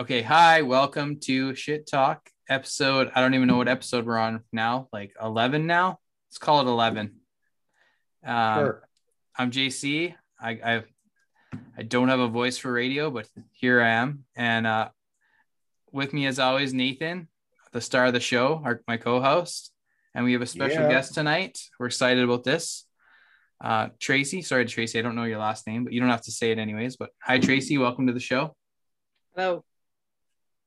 Okay, hi, welcome to Shit Talk episode. I don't even know what episode we're on now, like 11 now. Let's call it 11. Um, Sure. I'm JC. I, I I don't have a voice for radio, but here I am. And uh, with me, as always, Nathan, the star of the show, our, my co-host, and we have a special Yeah. guest tonight. We're excited about this. Uh, Tracey, sorry, Tracey, I don't know your last name, but you don't have to say it anyways. But hi, Tracey, welcome to the show. Hello.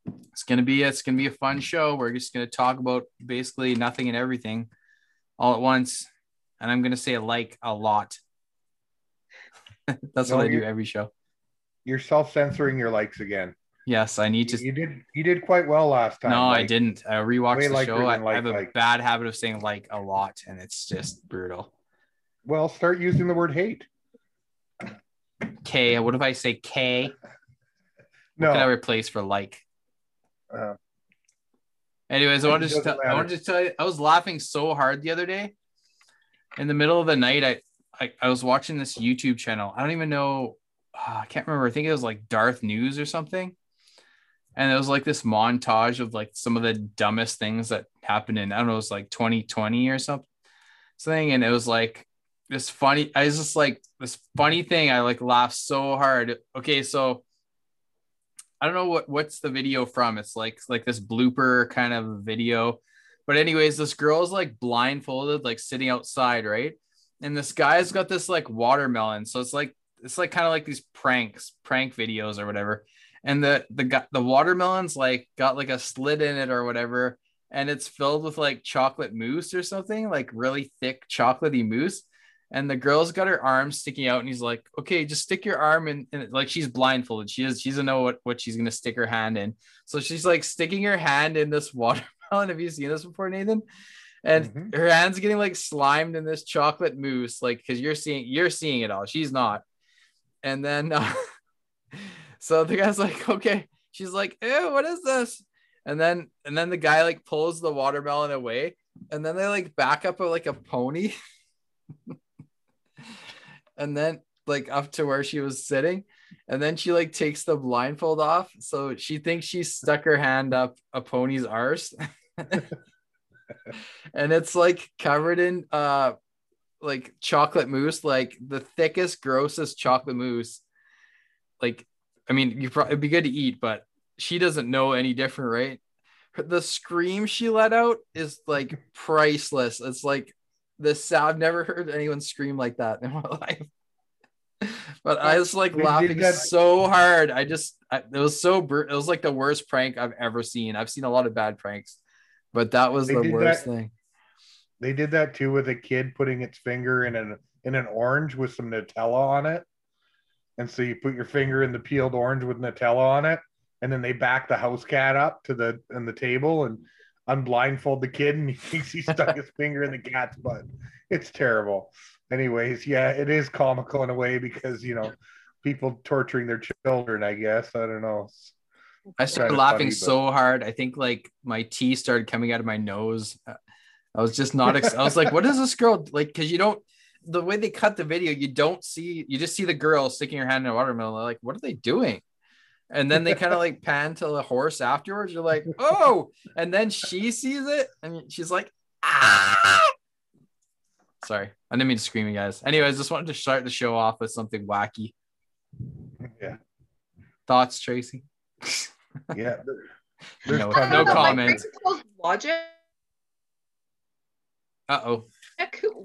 It's gonna be it's gonna be a fun show. We're just gonna talk about basically nothing and everything all at once, and I'm gonna say like a lot. That's No, what I do every show. You're self-censoring your likes again. Yes, I need to. you did you did quite well last time. No, I didn't. I rewatched the liker show. I, than I have a like, like. bad habit of saying like a lot, and it's just brutal. Well, start using the word hate. K. What if I say K? What can I replace for like? Uh, Anyways, I wanted to tell, I wanted to tell you I was laughing so hard the other day. In the middle of the night, I I, I was watching this YouTube channel. I don't even know. uh, I can't remember. I think it was like Darth News or something. And it was like this montage of like some of the dumbest things that happened in I don't know. It was like 2020 or something. Something, and it was like this funny. I was just like this funny thing. I like laughed so hard. Okay, so I don't know what what's the video from. It's like like this blooper kind of video. But anyways, this girl's like blindfolded, like sitting outside, right? And this guy's got this like watermelon. So it's like it's like kind of like these pranks, prank videos or whatever. And the the the watermelon's like got like a slit in it or whatever, and it's filled with like chocolate mousse or something, like really thick chocolatey mousse. And the girl's got her arm sticking out, and he's like, "Okay, just stick your arm in." And like she's blindfolded, she is she doesn't know what what she's gonna stick her hand in. So she's like sticking her hand in this watermelon. Have you seen this before, Nathan? And Mhm. her hand's getting like slimed in this chocolate mousse, like because you're seeing you're seeing it all. She's not. And then uh, so the guy's like, okay. She's like, ew, what is this? And then and then the guy like pulls the watermelon away, and then they like back up like a pony. and then like up to where she was sitting and then she like takes the blindfold off so she thinks she stuck her hand up a pony's arse. And it's like covered in uh like chocolate mousse like the thickest grossest chocolate mousse. Like i mean you probably it'd be good to eat but she doesn't know any different right? The scream she let out is like priceless. It's like the sound i've never heard anyone scream like that in my life but I was like did laughing so hard. I just, I, it was so, br- it was like the worst prank I've ever seen. I've seen a lot of bad pranks, but that was They the worst that- thing. They did that too with a kid putting its finger in an in an orange with some Nutella on it. And so you put your finger in the peeled orange with Nutella on it, and then they back the house cat up to the and the table and unblindfold the kid, and he thinks he stuck his finger in the cat's butt. It's terrible. Anyways, yeah, it is comical in a way because you know people torturing their children. I guess I don't know. I started laughing funny, but- so hard. I think like my tea started coming out of my nose. I was just not, ex- I was like, what is this girl like? Cause you don't, the way they cut the video, you don't see, you just see the girl sticking her hand in a watermelon. Like, what are they doing? And then they kind of like pan to the horse afterwards. You're like, oh, and then she sees it and she's like, ah. Sorry, I didn't mean to scream, you guys. Anyways, just wanted to start the show off with something wacky. Yeah, Thoughts, Tracey? yeah. There's No- tons no of- Like, comment. Logic, Uh oh.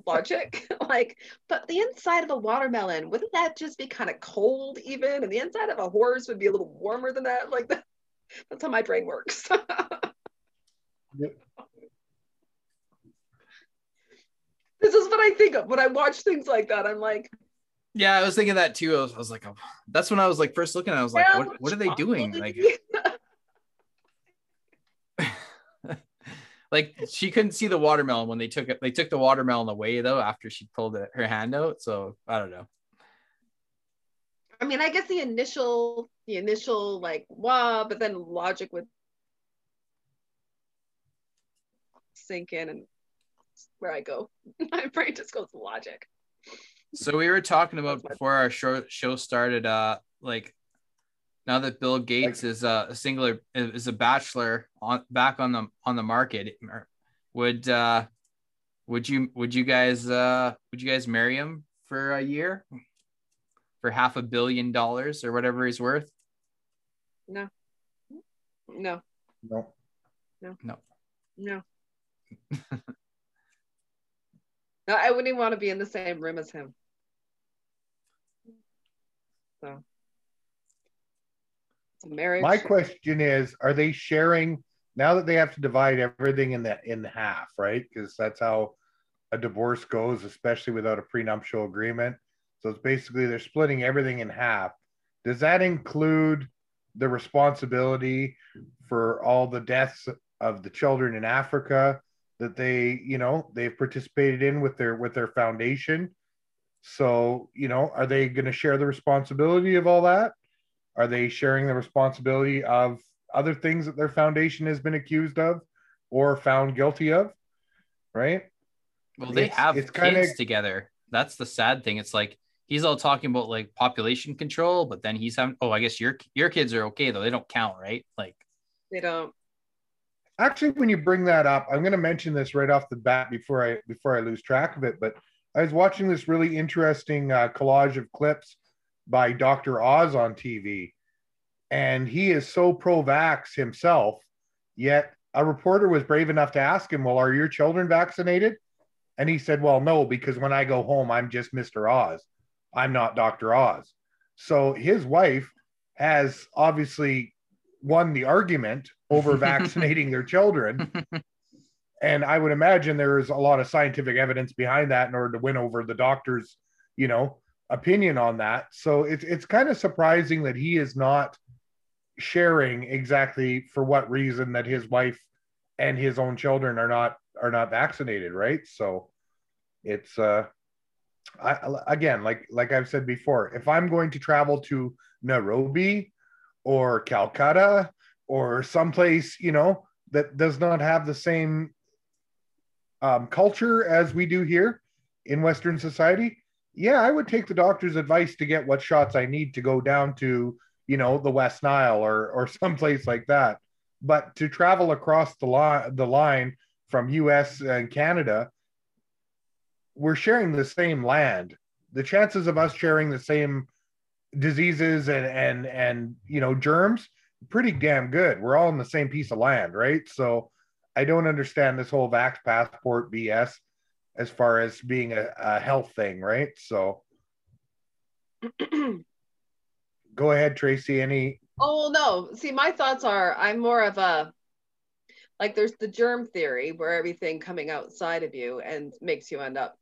Logic. like, but the inside of a watermelon, wouldn't that just be kind of cold even? And the inside of a horse would be a little warmer than that. Like that, that's how my brain works. yep. this is what I think of when I watch things like that. I'm like, Yeah, I was thinking that too. I was, I was like, oh, that's when I was like first looking. I was like, well, what, what are they doing? Like, chocolate- like she couldn't see the watermelon when they took it. They took the watermelon away though after she pulled it, her hand out. So I don't know. I mean, I guess the initial, the initial like, wow, but then logic would sink in and where I go. My brain just goes logic. So we were talking about before our show show started, uh, like now that Bill Gates is a, a singular is a bachelor on back on the on the market, would uh, would you would you guys uh, would you guys marry him for a year for half a billion dollars or whatever he's worth? No. No. No. No. No. No. no, I wouldn't even want to be in the same room as him. So it's a marriage. My question is, are they sharing now that they have to divide everything in the in half, right? Because that's how a divorce goes, especially without a prenuptial agreement. So it's basically they're splitting everything in half. Does that include the responsibility for all the deaths of the children in Africa that they, you know, they've participated in with their with their foundation? So, you know, are they going to share the responsibility of all that? Are they sharing the responsibility of other things that their foundation has been accused of or found guilty of? Right? Well, they It's- have it's kids kinda- together. That's the sad thing. It's like he's all talking about like population control, but then he's having. Oh, I guess your your kids are okay though. They don't count, right? Like, They don't. Actually, when you bring that up, I'm going to mention this right off the bat before I before I lose track of it. But I was watching this really interesting uh, collage of clips by Dr. Oz on TV, and he is so pro-vax himself. Yet a reporter was brave enough to ask him, "Well, are your children vaccinated?" And he said, "Well, no, because when I go home, I'm just Mr. Oz. I'm not Dr. Oz." So his wife has obviously won the argument over vaccinating their children. And I would imagine there is a lot of scientific evidence behind that in order to win over the doctor's, you know, opinion on that. So it's it's kind of surprising that he is not sharing exactly for what reason that his wife and his own children are not are not vaccinated, right? So it's uh I again like like I've said before, if I'm going to travel to Nairobi or Calcutta or someplace, you know, that does not have the same um, culture as we do here in Western society, yeah, I would take the doctor's advice to get what shots I need to go down to, you know, the West Nile or or someplace like that. But to travel across the line, the line from U.S. and Canada, we're sharing the same land. The chances of us sharing the same diseases and and and you know germs pretty damn good. We're all in the same piece of land, right? So I don't understand this whole vax passport BS as far as being a, a health thing, right? So go ahead, Tracey. Any Oh no. See, my thoughts are I'm more of a like there's the germ theory where everything coming outside of you and makes you end up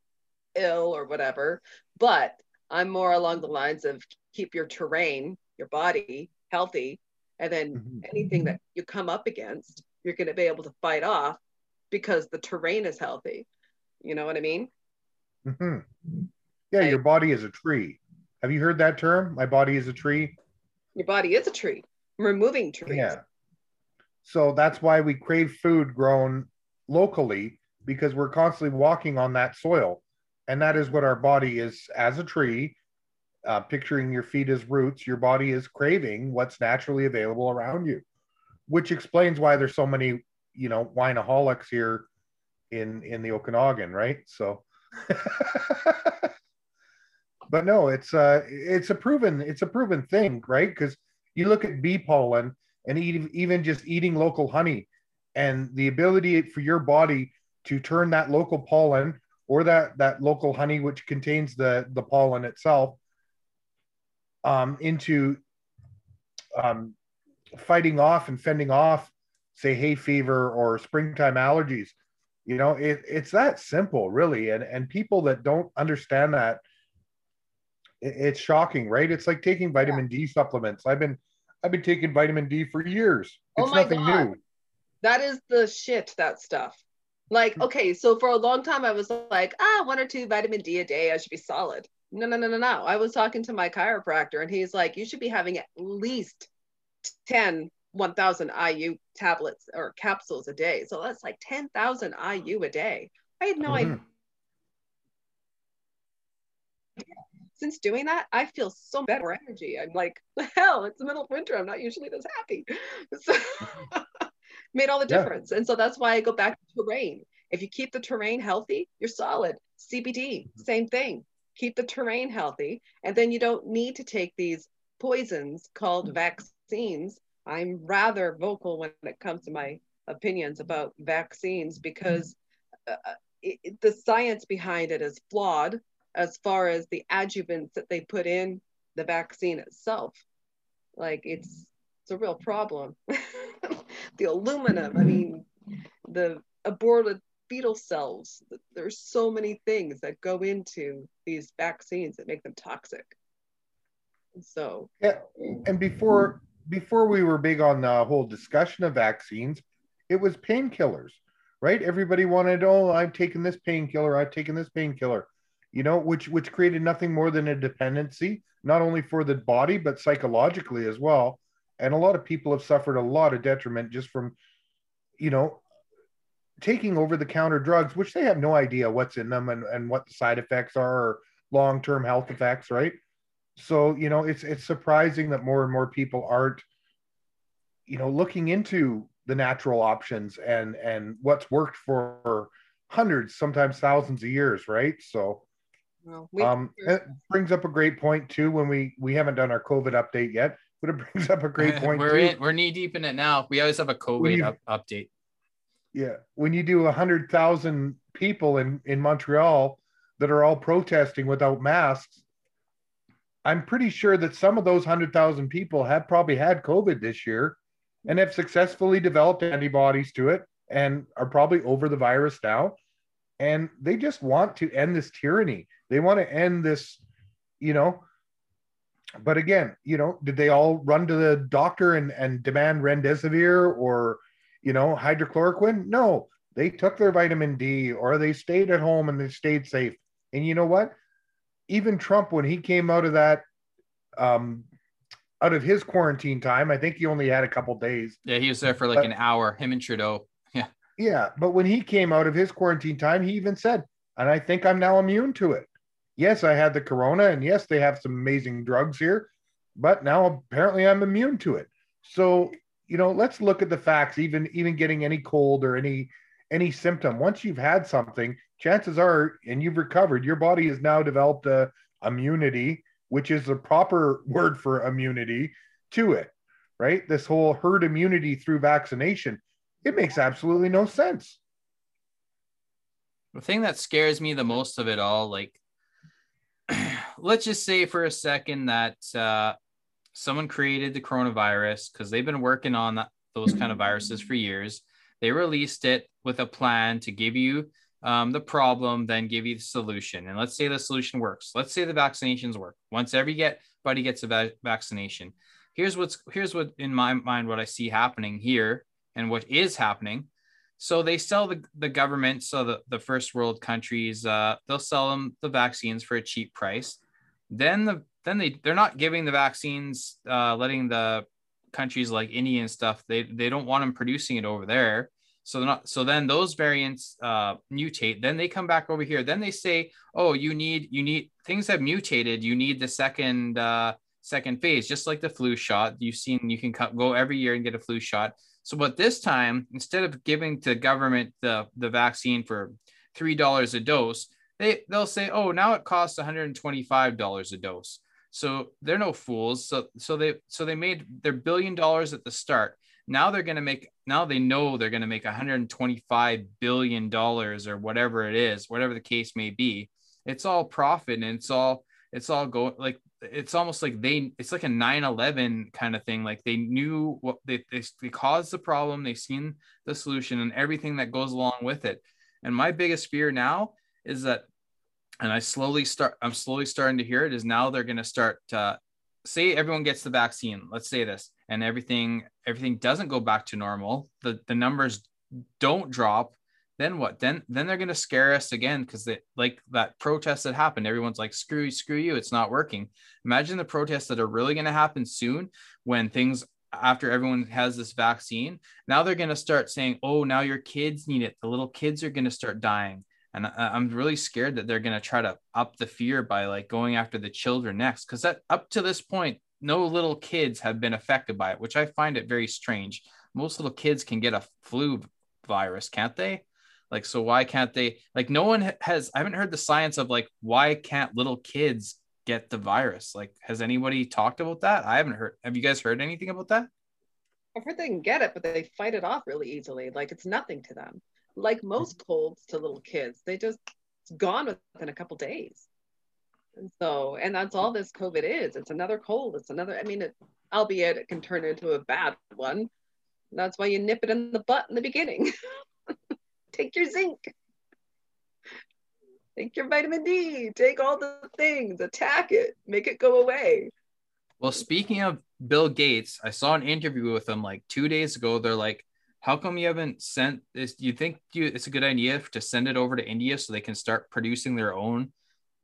ill or whatever. But I'm more along the lines of keep your terrain, your body healthy, and then Mhm. anything that you come up against, you're going to be able to fight off because the terrain is healthy. You know what I mean? Mhm. Yeah, Like- your body is a tree. Have you heard that term? My body is a tree. Your body is a tree. Removing trees. Yeah. So that's why we crave food grown locally because we're constantly walking on that soil. And that is what our body is as a tree. Uh, picturing your feet as roots, your body is craving what's naturally available around you, which explains why there's so many, you know, wineaholics here in in the Okanagan, right? So, but no, it's uh, it's a proven it's a proven thing, right? Because you look at bee pollen and eat, even just eating local honey and the ability for your body to turn that local pollen or that that local honey which contains the the pollen itself um, into um, fighting off and fending off say hay fever or springtime allergies you know it, it's that simple really and and people that don't understand that it- it's shocking right it's like taking vitamin d supplements i've been i've been taking vitamin d for years Oh it's my nothing God. new That is the shit, that stuff. Like, okay, so for a long time I was like, ah, one or two vitamin D a day, I should be solid. No, no, no, no, no. I was talking to my chiropractor and he's like, you should be having at least 10 1000 IU tablets or capsules a day. So that's like 10,000 IU a day. I had no idea. Mhm. since doing that, I feel so better energy. I'm like, hell, it's the middle of winter. I'm not usually this happy. So made all the Yeah. difference. And so that's why I go back to terrain. If you keep the terrain healthy, you're solid. CBD, same thing. Keep the terrain healthy. And then you don't need to take these poisons called vaccines. I'm rather vocal when it comes to my opinions about vaccines because uh, it, it- the science behind it is flawed as far as the adjuvants that they put in the vaccine itself. Like it's it's a real problem. the aluminum, I mean, the aborted fetal cells. There's so many things that go into these vaccines that make them toxic. So Yeah, and before before we were big on the whole discussion of vaccines, it was painkillers, right? Everybody wanted, oh, I've taken this painkiller, I've taken this painkiller, you know, which which created nothing more than a dependency, not only for the body but psychologically as well. And a lot of people have suffered a lot of detriment just from, you know, taking over the counter drugs, which they have no idea what's in them and, and what the side effects are or long term health effects, right? So you know it's it's surprising that more and more people aren't you know looking into the natural options and and what's worked for hundreds sometimes thousands of years right so well, we, um it brings up a great point too when we we haven't done our covid update yet but it brings up a great point we're too. in, we're knee deep in it now. We always have a COVID you- up, update. yeah when you do a hundred thousand people in in montreal that are all protesting without masks i'm pretty sure that some of those hundred thousand people have probably had covid this year and have successfully developed antibodies to it and are probably over the virus now and they just want to end this tyranny they want to end this you know but again you know did they all run to the doctor and and demand remdesivir or you know, hydrochloroquine? No, they took their vitamin D or they stayed at home and they stayed safe. And you know what? Even Trump, when he came out of that, um, out of his quarantine time, I think he only had a couple days. Yeah, he was there for like But- an hour. Him and Trudeau. Yeah. Yeah, but when he came out of his quarantine time, he even said, and I think I'm now immune to it. Yes, I had the corona, and yes, they have some amazing drugs here, but now apparently I'm immune to it. So, you know, let's look at the facts, even even getting any cold or any any symptom. Once you've had something, chances are, and you've recovered, your body has now developed a immunity, which is the proper word for immunity to it, right? This whole herd immunity through vaccination it makes absolutely no sense. The thing that scares me the most of it all, like, let's just say for a second that uh, someone created the coronavirus because they've been working on that, those kind of viruses for years. They released it with a plan to give you um, the problem, then give you the solution. And let's say the solution works. Let's say the vaccinations work. Once every get buddy gets a va- vaccination, here's what's here's what in my mind what I see happening here and what is happening. So they sell the, the government, so the, the first world countries, uh, they'll sell them the vaccines for a cheap price. Then the then they they're not giving the vaccines, uh, letting the countries like India and stuff. They they don't want them producing it over there. So not. So then those variants uh, mutate. Then they come back over here. Then they say, oh, you need you need things have mutated. You need the second uh, second phase, just like the flu shot. You've seen you can go every year and get a flu shot. So, but this time, instead of giving to government the, the vaccine for $3 a dose, they, they'll say, oh, now it costs $125 a dose. So they're no fools. So, so they, so they made their billion dollars at the start. Now they're going to make, now they know they're going to make $125 billion or whatever it is, whatever the case may be. It's all profit and it's all, it's all going like it's almost like they it's like a 9-11 kind of thing. Like they knew what they, they, they caused the problem they've seen the solution and everything that goes along with it. And my biggest fear now is that and i slowly start i'm slowly starting to hear it is now they're going to start uh, say everyone gets the vaccine. Let's say this and everything everything doesn't go back to normal the the numbers don't drop then what? Then then they're going to scare us again because they like that protest that happened everyone's like screw you screw you it's not working. Imagine the protests that are really going to happen soon when things after everyone has this vaccine now they're going to start saying oh now your kids need it. The little kids are going to start dying. And I, I'm really scared that they're gonna try to up the fear by like going after the children next, because that up to this point, no little kids have been affected by it, which I find it very strange. Most little kids can get a flu virus, can't they? Like, so why can't they? Like, no one has. I haven't heard the science of like why can't little kids get the virus? Like, has anybody talked about that? I haven't heard. Have you guys heard anything about that? I've heard they can get it, but they fight it off really easily. Like it's nothing to them. Like most hmm. colds to little kids, they just it's gone within a couple days. So, and that's all this COVID is. It's another cold. It's another. I mean, it, albeit it can turn into a bad one. That's why you nip it in the butt in the beginning. Take your zinc. Take your vitamin D. Take all the things. Attack it. Make it go away. Well, speaking of Bill Gates, I saw an interview with him like two days ago. They're like, how come you haven't sent this? Do you think it's a good idea to send it over to India so they can start producing their own,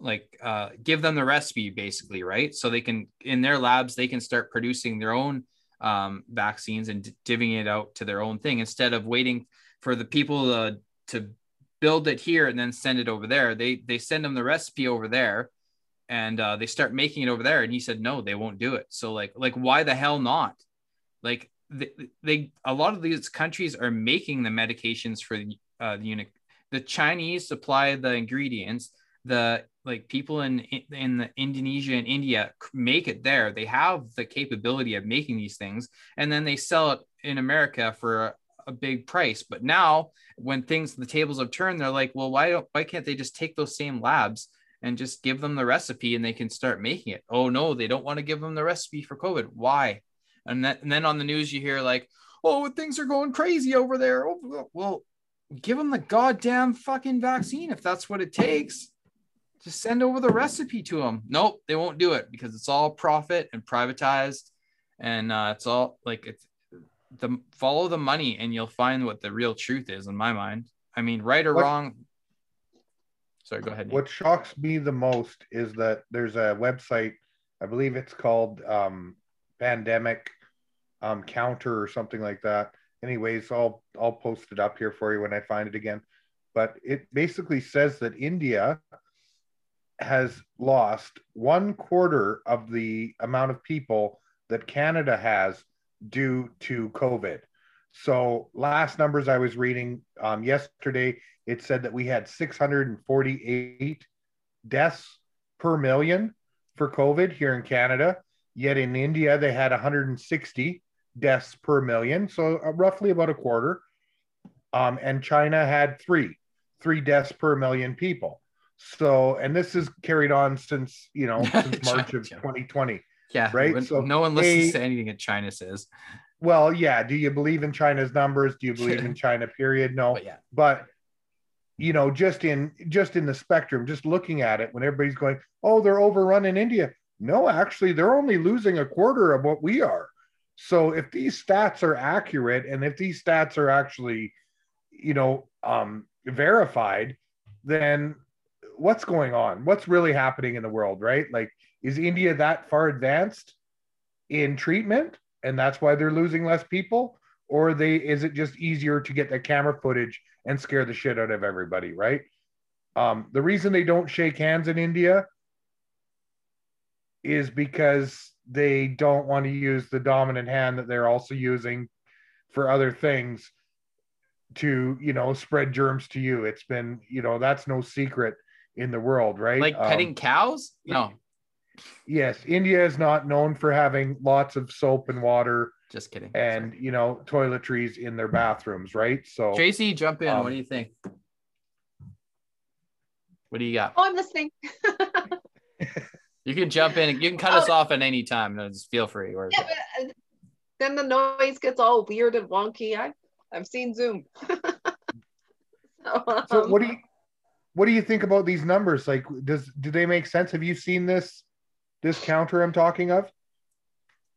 like, uh, give them the recipe basically, right? So they can, in their labs, they can start producing their own um, vaccines and divvying it out to their own thing instead of waiting for the people uh, to build it here and then send it over there. They they send them the recipe over there and uh, they start making it over there and he said no they won't do it so like like why the hell not like they, they a lot of these countries are making the medications for uh, the unit the chinese supply the ingredients the like people in in the indonesia and india make it there they have the capability of making these things and then they sell it in america for a, a big price but now when things the tables have turned they're like well why don't why can't they just take those same labs and just give them the recipe and they can start making it. Oh no, they don't want to give them the recipe for COVID. Why? And, that, and then on the news you hear like, oh, things are going crazy over there. Oh, well, give them the goddamn fucking vaccine if that's what it takes. Just send over the recipe to them. Nope, they won't do it because it's all profit and privatized, and uh, it's all like it's the follow the money and you'll find what the real truth is in my mind. I mean, right or what, wrong, Sorry, go ahead. What shocks me the most is that there's a website, I believe it's called um, Pandemic um, Counter or something like that. Anyways, I'll I'll post it up here for you when I find it again. But it basically says that India has lost one quarter of the amount of people that Canada has due to COVID. So last numbers I was reading um, yesterday, it said that we had 648 deaths per million for COVID here in Canada. Yet in India, they had 160 deaths per million, so uh, roughly about a quarter. Um, and China had three, three deaths per million people. So, and this is carried on since you know since March of 2020. Yeah, right. so no one listens a, to anything that China says. Well, yeah. Do you believe in China's numbers? Do you believe in China? Period. No. But yeah. But you know, just in just in the spectrum, just looking at it, when everybody's going, "Oh, they're overrunning India." No, actually, they're only losing a quarter of what we are. So if these stats are accurate, and if these stats are actually, you know, um, verified, then what's going on? What's really happening in the world, right? Like, is India that far advanced in treatment? and that's why they're losing less people or they is it just easier to get the camera footage and scare the shit out of everybody right um, the reason they don't shake hands in india is because they don't want to use the dominant hand that they're also using for other things to you know spread germs to you it's been you know that's no secret in the world right like petting um, cows no yes, India is not known for having lots of soap and water. Just kidding. And Sorry. you know, toiletries in their bathrooms, right? So Tracey, jump in. Um, what do you think? What do you got? Oh, I'm listening. you can jump in. You can cut oh, us off at any time. No, just feel free. Or... Yeah, but uh, then the noise gets all weird and wonky. I, I've seen Zoom. so, um, so what do you what do you think about these numbers? Like, does do they make sense? Have you seen this this counter I'm talking of?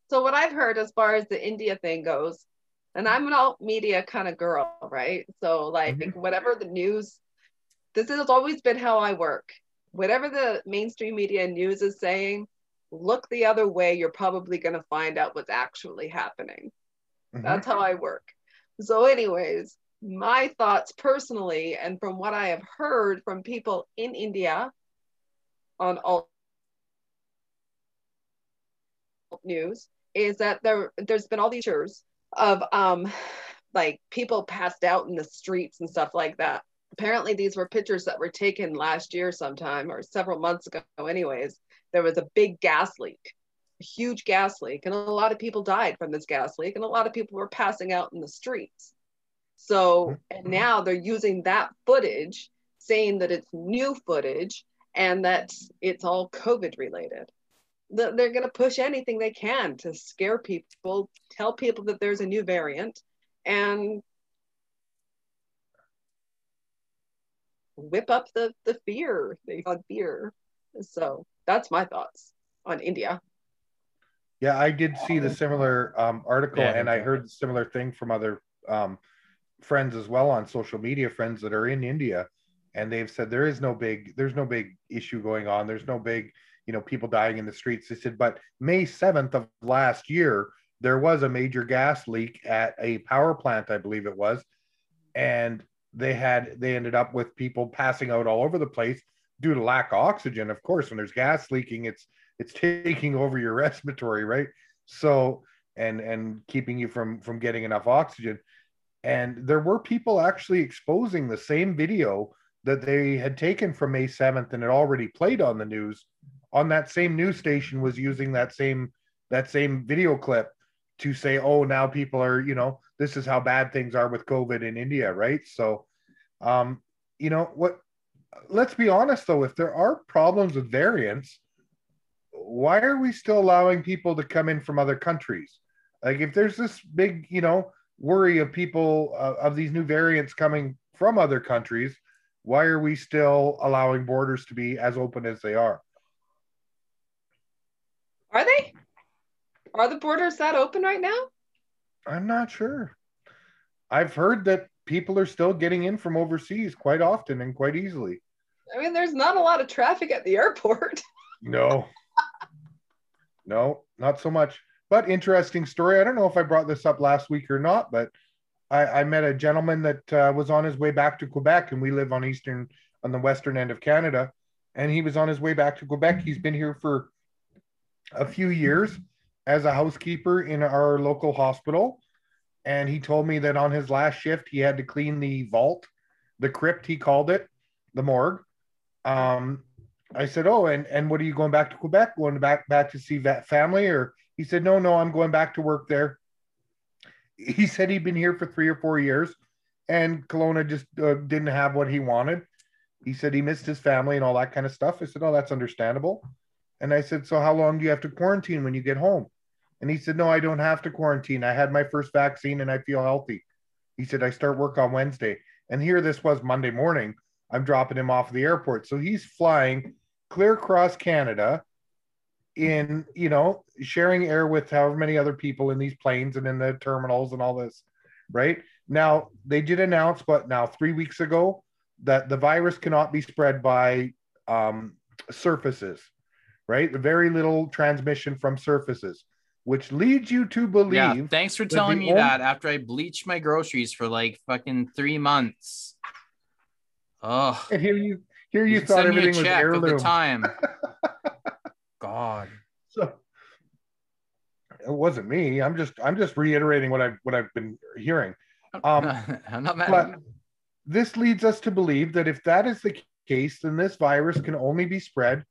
So what I've heard as far as the India thing goes, and I'm an alt media kind of girl, right? So like mm-hmm. whatever the news, this has always been how I work. Whatever the mainstream media news is saying, look the other way. You're probably going to find out what's actually happening. Mm-hmm. That's how I work. So, anyways, my thoughts personally, and from what I have heard from people in India on all news, is that there there's been all these pictures of um like people passed out in the streets and stuff like that. Apparently, these were pictures that were taken last year sometime or several months ago, anyways. There was a big gas leak, a huge gas leak, and a lot of people died from this gas leak, and a lot of people were passing out in the streets. So, and now they're using that footage, saying that it's new footage and that it's all COVID related. They're going to push anything they can to scare people, tell people that there's a new variant, and whip up the the fear they call fear so that's my thoughts on india Yeah, I did see the similar um, article, Yeah. and I heard the similar thing from other um, friends as well on social media, friends that are in India, and they've said there is no big, there's no big issue going on. There's no big, you know, people dying in the streets. They said, but May seventh of last year, there was a major gas leak at a power plant, I believe it was, and they had they ended up with people passing out all over the place due to lack of oxygen. Of course, when there's gas leaking, it's it's taking over your respiratory right so and and keeping you from from getting enough oxygen and there were people actually exposing the same video that they had taken from may 7th and it already played on the news on that same news station was using that same that same video clip to say oh now people are you know this is how bad things are with covid in india right so um you know what let's be honest though if there are problems with variants why are we still allowing people to come in from other countries? Like, if there's this big, you know, worry of people uh, of these new variants coming from other countries, why are we still allowing borders to be as open as they are? are they are the borders that open right now I'm not sure. I've heard that people are still getting in from overseas quite often and quite easily. i mean there's not a lot of traffic at the airport No, no, not so much. But interesting story. I don't know if I brought this up last week or not, but I, I met a gentleman that uh, was on his way back to Quebec, and we live on eastern, on the western end of Canada. And he was on his way back to Quebec. He's been here for a few years as a housekeeper in our local hospital. And he told me that on his last shift, he had to clean the vault, the crypt, he called it, the morgue. Um, I said, "Oh, and and what are you going back to Quebec? Going back back to see that family?" Or he said, "No, no, I'm going back to work there." He said he'd been here for three or four years, and Kelowna just uh, didn't have what he wanted. He said he missed his family and all that kind of stuff. I said, "Oh, that's understandable." And I said, "So how long do you have to quarantine when you get home?" And he said, "No, I don't have to quarantine. I had my first vaccine and I feel healthy." He said, "I start work on Wednesday." And here this was Monday morning. I'm dropping him off at the airport. So he's flying clear across Canada in, you know, sharing air with however many other people in these planes and in the terminals and all this, right? Now, they did announce, but now three weeks ago, that the virus cannot be spread by um, surfaces, right? Very little transmission from surfaces, which leads you to believe. Yeah, thanks for telling the me only- that after I bleached my groceries for like fucking three months. Oh, And here you, here you you thought send me a everything was check of the time. God, So it wasn't me. I'm just I'm just reiterating what I've what I've been hearing. Um, I'm not mad. But this leads us to believe that if that is the case, then this virus can only be spread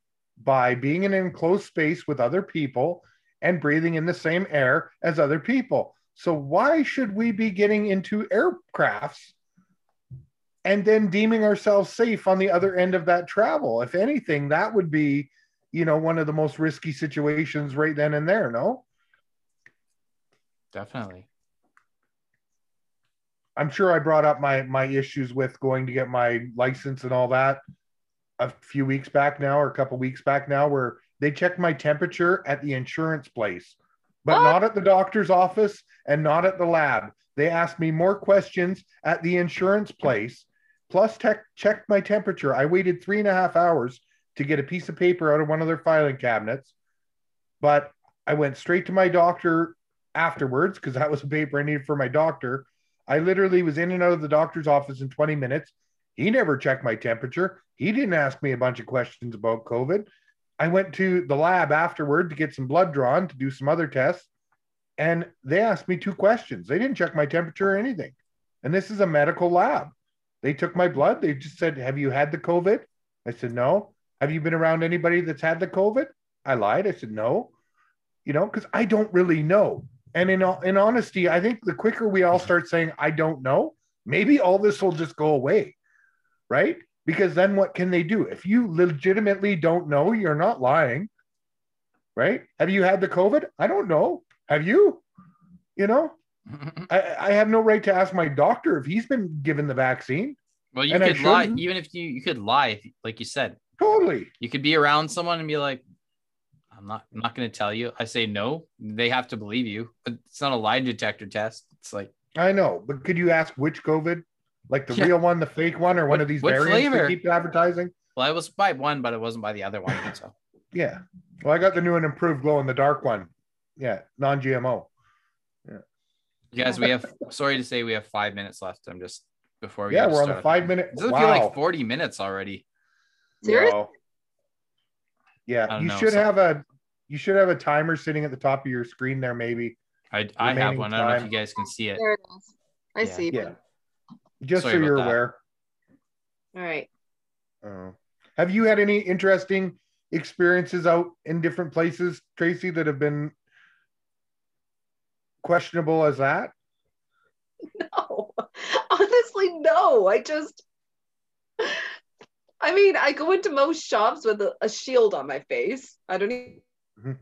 by being in an enclosed space with other people and breathing in the same air as other people. So why should we be getting into aircrafts and then deeming ourselves safe on the other end of that travel? If anything, that would be, you know, one of the most risky situations right then and there, no? Definitely. I'm sure I brought up my my issues with going to get my license and all that a few weeks back now or a couple weeks back now where they checked my temperature at the insurance place but What? not at the doctor's office and not at the lab they asked me more questions at the insurance place plus tech checked my temperature i waited three and a half hours to get a piece of paper out of one of their filing cabinets but i went straight to my doctor afterwards because that was a paper i needed for my doctor I literally was in and out of the doctor's office in 20 minutes. He never checked my temperature. He didn't ask me a bunch of questions about COVID. I went to the lab afterward to get some blood drawn to do some other tests. And they asked me two questions. They didn't check my temperature or anything. And this is a medical lab. They took my blood. They just said, Have you had the COVID? I said, No. Have you been around anybody that's had the COVID? I lied. I said, No. You know, because I don't really know. And in, in honesty, I think the quicker we all start saying, I don't know, maybe all this will just go away. Right. Because then what can they do? If you legitimately don't know, you're not lying. Right. Have you had the COVID? I don't know. Have you? You know, I, I have no right to ask my doctor if he's been given the vaccine. Well, you could lie, even if you you could lie, if, like you said, Totally. you could be around someone and be like, "I'm not, I'm not going to tell you." I say no, they have to believe you. But it's not a lie detector test. It's like, I know, but could you ask which COVID? Like the Yeah. real one, the fake one, or one of these variants they keep advertising? well, I was by one, but it wasn't by the other one. So Yeah. Well, I got the new and improved glow in the dark one. Yeah, non GMO. you guys, we have. Sorry to say, we have five minutes left. I'm just before we Yeah, we're on the five minute. It doesn't wow. feel like 40 minutes already. Serious? No. Yeah, you know, should so- have a you should have a timer sitting at the top of your screen there, maybe. I, I have Remaining one. I don't know if you guys can see it. There it is. I Yeah. see. Yeah. Just Sorry so you're that. aware. All right. Uh, have you had any interesting experiences out in different places, Tracey, that have been questionable as that? No, honestly, no. I just, I mean, I go into most shops with a, a shield on my face. I don't even, Mhm.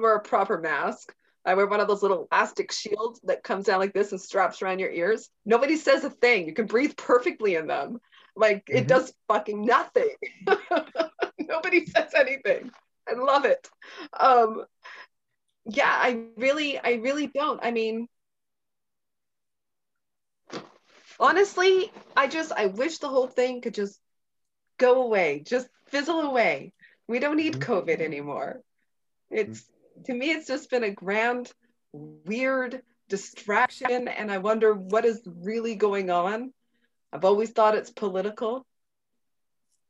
wear a proper mask. I wear one of those little elastic shields that comes down like this and straps around your ears. Nobody says a thing. You can breathe perfectly in them. Like it Mhm. does fucking nothing. Nobody says anything. I love it. Um, yeah, I really, I really don't. I mean, honestly, I just, I wish the whole thing could just go away, just fizzle away. We don't need Mhm. COVID anymore. It's, to me, it's just been a grand, weird distraction. And I wonder what is really going on. I've always thought it's political.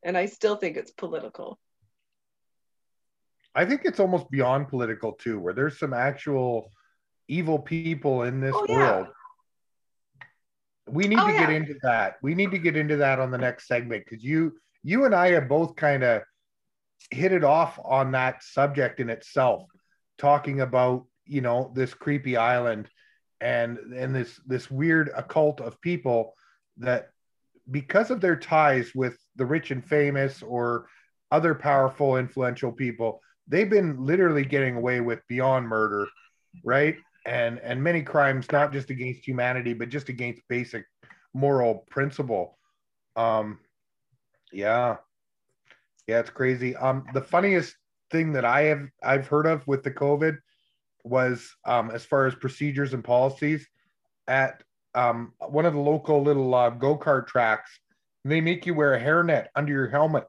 And I still think it's political. I think it's almost beyond political too, where there's some actual evil people in this Oh, yeah. world. We need Oh, to get into that. We need to get into that on the next segment because you you and I have both kind of hit it off on that subject in itself, talking about you know this creepy island and and this this weird occult of people that because of their ties with the rich and famous or other powerful influential people they've been literally getting away with beyond murder right and and many crimes not just against humanity but just against basic moral principle. Um yeah. Yeah it's crazy. Um the funniest thing that i have i've heard of with the covid was um as far as procedures and policies at um one of the local little uh, go-kart tracks they make you wear a hairnet under your helmet.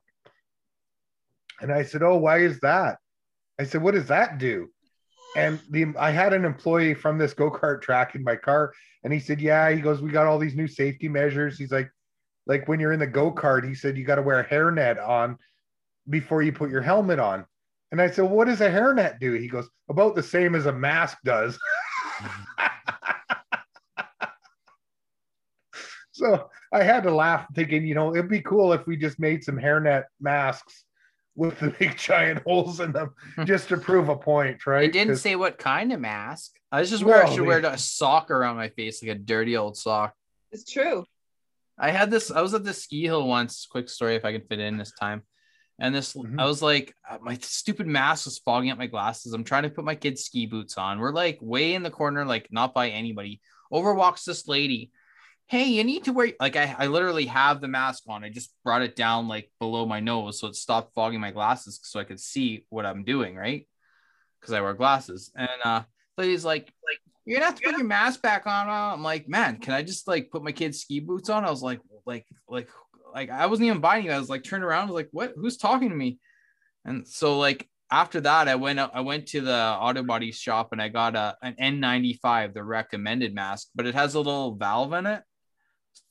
And i said oh why is that? I said what does that do and the I had an employee from this go kart track in my car, and he said, "Yeah." He goes, "We got all these new safety measures." He's like, "Like when you're in the go kart," he said, "You got to wear a hairnet on before you put your helmet on." And I said, "What does a hairnet do?" He goes, "About the same as a mask does." so I had to laugh, thinking, you know, it'd be cool if we just made some hairnet masks with the big giant holes in them, just to prove a point, right? It didn't say what kind of mask. I was just wear, Well, should they- wear a sock around my face, like a dirty old sock. It's true. I had this. I was at the ski hill once. Quick story, if I can fit in this time. And this, Mhm. I was like, uh, my stupid mask was fogging up my glasses. I'm trying to put my kids' ski boots on. We're like way in the corner, like not by anybody. Over walks this lady. Hey, you need to wear like I, I literally have the mask on. I just brought it down like below my nose so it stopped fogging my glasses so I could see what I'm doing, right? Because I wear glasses. And uh lady's like, like you're gonna have to put your mask back on. I'm like, man, can I just like put my kids' ski boots on? I was like, like, like, like I wasn't even buying you. I was like, turned around, I was like, what? Who's talking to me? And so like after that, I went I went to the auto body shop and I got a an N95, the recommended mask, but it has a little valve in it,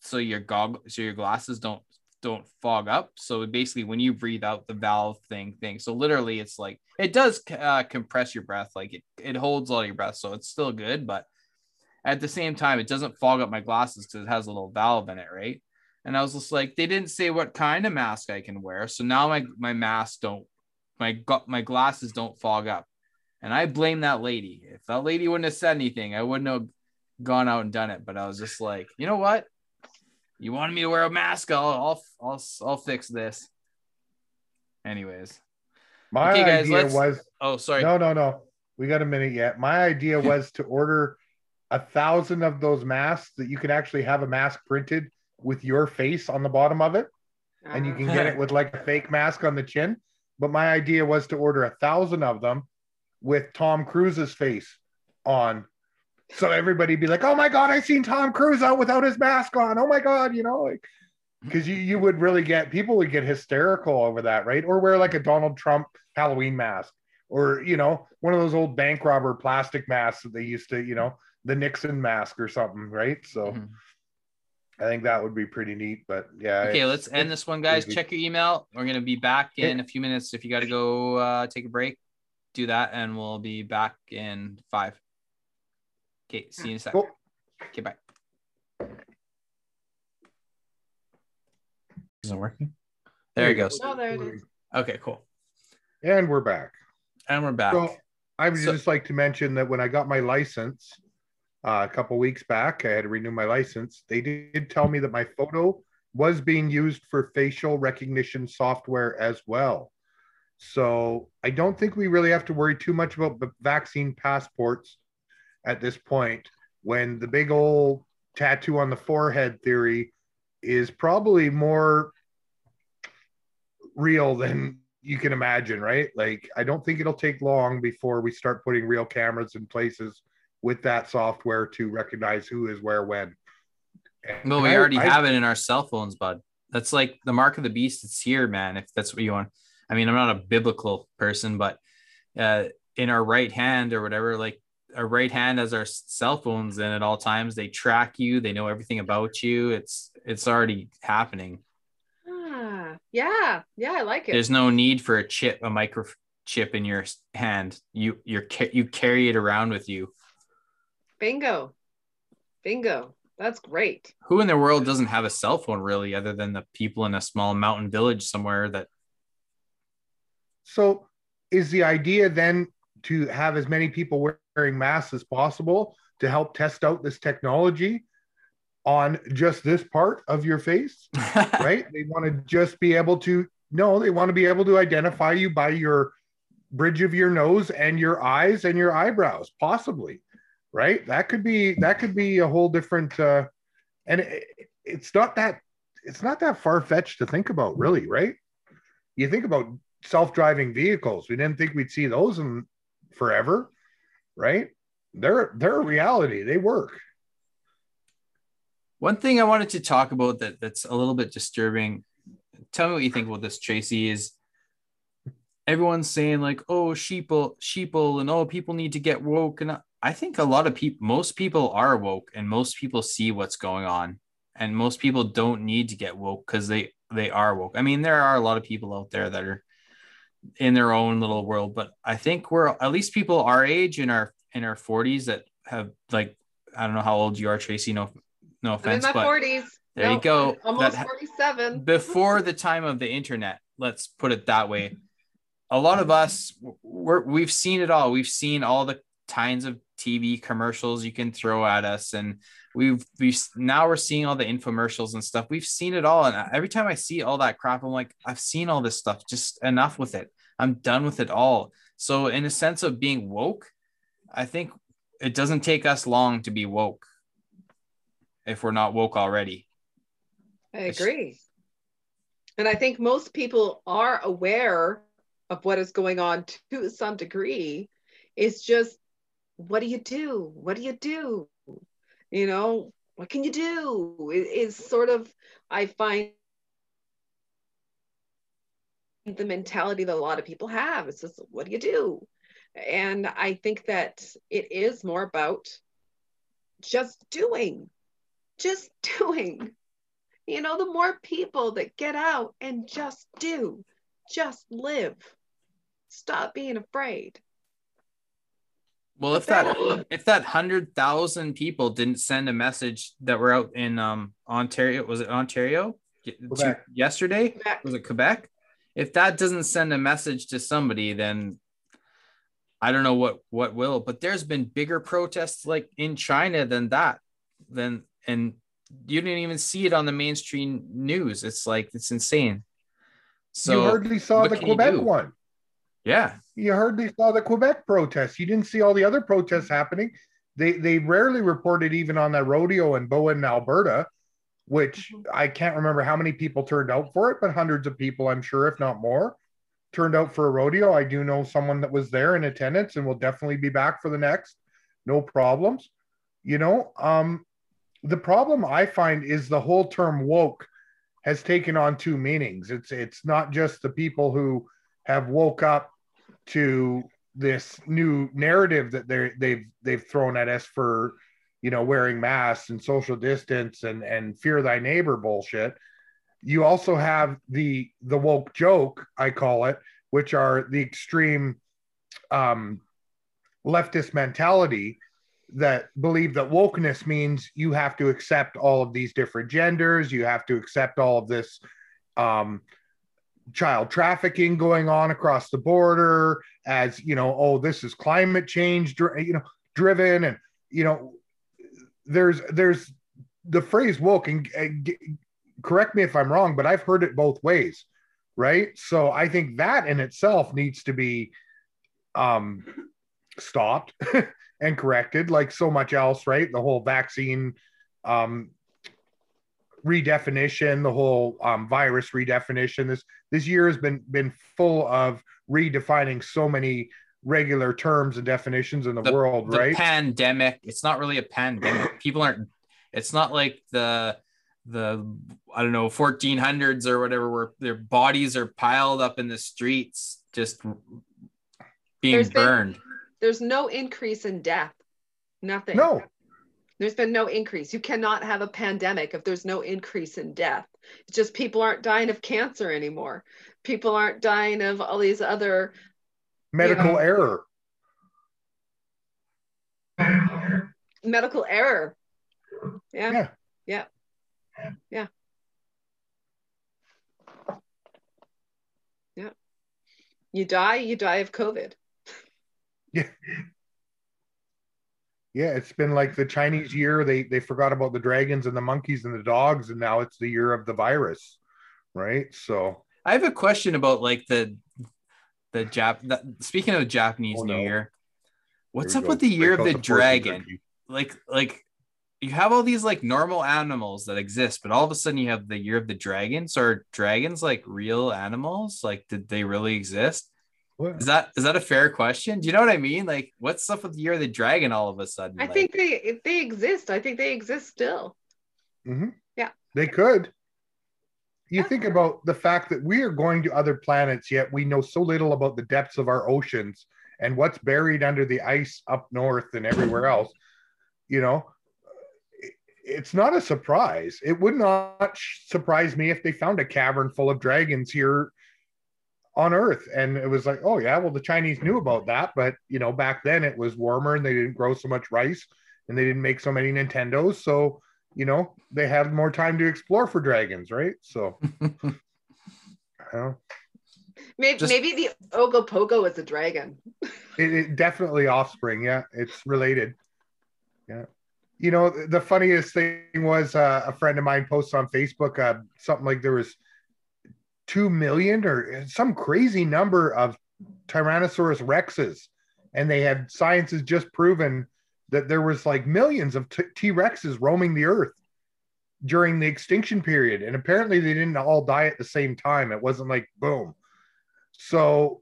so your goggle, so your glasses don't don't fog up. So basically, when you breathe out, the valve thing thing. So literally, it's like it does uh, compress your breath, like it it holds all your breath, so it's still good, but at the same time, it doesn't fog up my glasses because it has a little valve in it, right? And I was just like, they didn't say what kind of mask I can wear, so now my my mask don't my my glasses don't fog up. And I blame that lady. If that lady wouldn't have said anything, I wouldn't have gone out and done it. But I was just like, you know what? You wanted me to wear a mask? I'll I'll I'll, I'll fix this. Anyways, My Okay, guys, idea was oh sorry. no, no, no. We got a minute yet. My idea was to order a thousand of those masks that you can actually have a mask printed with your face on the bottom of it, and you can get it with like a fake mask on the chin. But my idea was to order a thousand of them with Tom Cruise's face on. So everybody be like, "Oh my god, I seen Tom Cruise out without his mask on." Oh my god, you know, like because you you would really get people would get hysterical over that, right? Or wear like a Donald Trump Halloween mask, or you know, one of those old bank robber plastic masks that they used to, you know, the Nixon mask or something, right? So Mhm. I think that would be pretty neat. But yeah, Okay, let's end this one, guys. crazy. Check your email. We're gonna be back in a few minutes. If you got to go uh, take a break, do that, and we'll be back in five. Okay, see you in a second. Cool. Okay, bye. Is it working? There it goes. Oh, there it is. Okay, cool. And we're back. And we're back. So I would So- just like to mention that when I got my license uh, a couple weeks back, I had to renew my license. They did tell me that my photo was being used for facial recognition software as well. So I don't think we really have to worry too much about the vaccine passports at this point. When the big old tattoo on the forehead theory is probably more real than you can imagine, right? Like, I don't think it'll take long before we start putting real cameras in places with that software to recognize who is where when. And well, we I- already I- have it in our cell phones, bud. That's like the mark of the beast. It's here, man. If that's what you want. I mean, I'm not a biblical person, but uh, in our right hand or whatever, like our right hand has our cell phones in at all times. They track you. They know everything about you. It's it's already happening. Ah, yeah, yeah, I like it. There's no need for a chip, a microchip in your hand. You you're you carry it around with you. Bingo. Bingo. That's great. Who in the world doesn't have a cell phone really, other than the people in a small mountain village somewhere that So, is the idea then to have as many people wearing masks as possible to help test out this technology on just this part of your face? right? They want to just be able to no, they want to be able to identify you by your bridge of your nose and your eyes and your eyebrows, possibly. Right? That could be that could be a whole different uh and it, it's not that it's not that far fetched to think about, really, right? You think about self-driving vehicles. We didn't think we'd see those in forever, right? They're they're a reality. They work. One thing I wanted to talk about that that's a little bit disturbing. Tell me what you think about this, Tracey. Is everyone's saying like, "Oh, sheeple, sheeple," and "Oh, people need to get woke." And I think a lot of people, most people are woke, and most people see what's going on, and most people don't need to get woke because they they are woke. I mean, there are a lot of people out there that are in their own little world, but I think we're at least people our age in our in our forties that have like I don't know how old you are, Tracey. No, no I'm in my but 40s. there you go. I'm Almost That 47. before the time of the internet let's put it that way a lot of us we're, we've seen it all we've seen all the kinds of tv commercials you can throw at us and we've we've now we're seeing all the infomercials and stuff we've seen it all and every time i see all that crap i'm like i've seen all this stuff just enough with it i'm done with it all so in a sense of being woke i think it doesn't take us long to be woke if we're not woke already I agree. And I think most people are aware of what is going on to some degree. It's just, what do you do? What do you do? You know, what can you do? It is sort of, I find the mentality that a lot of people have. It's just, what do you do? And I think that it is more about just doing, just doing. You know, the more people that get out and just do, just live, stop being afraid. Well, if that if that hundred thousand people didn't send a message that were out in um Ontario, was it Ontario? Quebec. Yesterday Quebec. was it Quebec? If that doesn't send a message to somebody, then I don't know what what will. But there's been bigger protests like in China than that. Than and you didn't even see it on the mainstream news. It's like it's insane. So you hardly saw the Quebec one. yeah, You hardly saw the Quebec protests. You didn't see all the other protests happening. They they rarely reported even on that rodeo in Bowden, Alberta, which I can't remember how many people turned out for it, but hundreds of people, I'm sure, if not more, turned out for a rodeo. I do know someone that was there in attendance and will definitely be back for the next. No problems. You know, um, the problem I find is the whole term woke has taken on two meanings. It's it's not just the people who have woke up to this new narrative that they they've they've thrown at us for you know wearing masks and social distance and and fear thy neighbor bullshit. You also have the the woke joke i call it which are the extreme um leftist mentality that believe that wokeness means you have to accept all of these different genders. You have to accept all of this um child trafficking going on across the border as you know oh this is climate change you know driven and you know there's there's the phrase woke and, correct me if i'm wrong but i've heard it both ways right? So i think that in itself needs to be um stopped and corrected like so much else right? The whole vaccine um redefinition the whole um, virus redefinition. This this year has been been full of redefining so many regular terms and definitions in the, world the right pandemic it's not really a pandemic people aren't it's not like the the i don't know 1400s or whatever where their bodies are piled up in the streets just being There's been- burned There's no increase in death. Nothing. no There's been no increase. You cannot have a pandemic if there's no increase in death. It's just people aren't dying of cancer anymore. People aren't dying of all these other medical Yeah. error medical error. Yeah. Yeah. Yeah. Yeah. Yeah. You die, you die of COVID. yeah Yeah, it's been like the chinese year they they forgot about the dragons and the monkeys and the dogs and now it's the year of the virus right so i have a question about like the the jap that, speaking of japanese Oh, new no. year what's up we with the year of Break the dragon like like you have all these like normal animals that exist but all of a sudden you have the year of the dragons. so are dragons like real animals like did they really exist What? is that is that a fair question do you know what i mean like what's up with the year of the dragon all of a sudden I Like, think they they exist. I think they exist still. Mm-hmm. Yeah. They could. You think about the fact that we are going to other planets, yet we know so little about the depths of our oceans and what's buried under the ice up north and everywhere else. You know, it- it's not a surprise. It would not surprise me if they found a cavern full of dragons here on Earth. And it was like, oh, yeah, well, the Chinese knew about that. But, you know, back then it was warmer and they didn't grow so much rice and they didn't make so many Nintendos. So, you know, they have more time to explore for dragons, right? So, you Maybe Just- maybe the Ogopogo is a dragon. it, it definitely offspring. Yeah, it's related. Yeah. You know, the funniest thing was uh, a friend of mine posted on Facebook uh, something like there was 2 million or some crazy number of Tyrannosaurus rexes. And they had science has just proven that there was like millions of T Rexes roaming the earth during the extinction period. And apparently they didn't all die at the same time. It wasn't like boom. So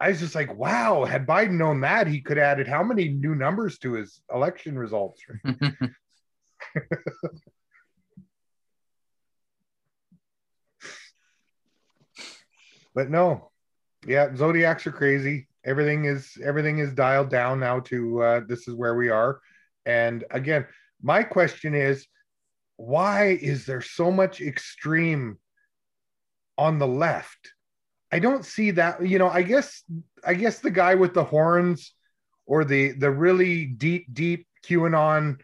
I was just like, wow, had Biden known that, he could have added how many new numbers to his election results? but no, yeah, zodiacs are crazy. Everything is everything is dialed down now to uh, this is where we are. And again, my question is, why is there so much extreme on the left? I don't see that. You know, I guess I guess the guy with the horns or the the really deep deep QAnon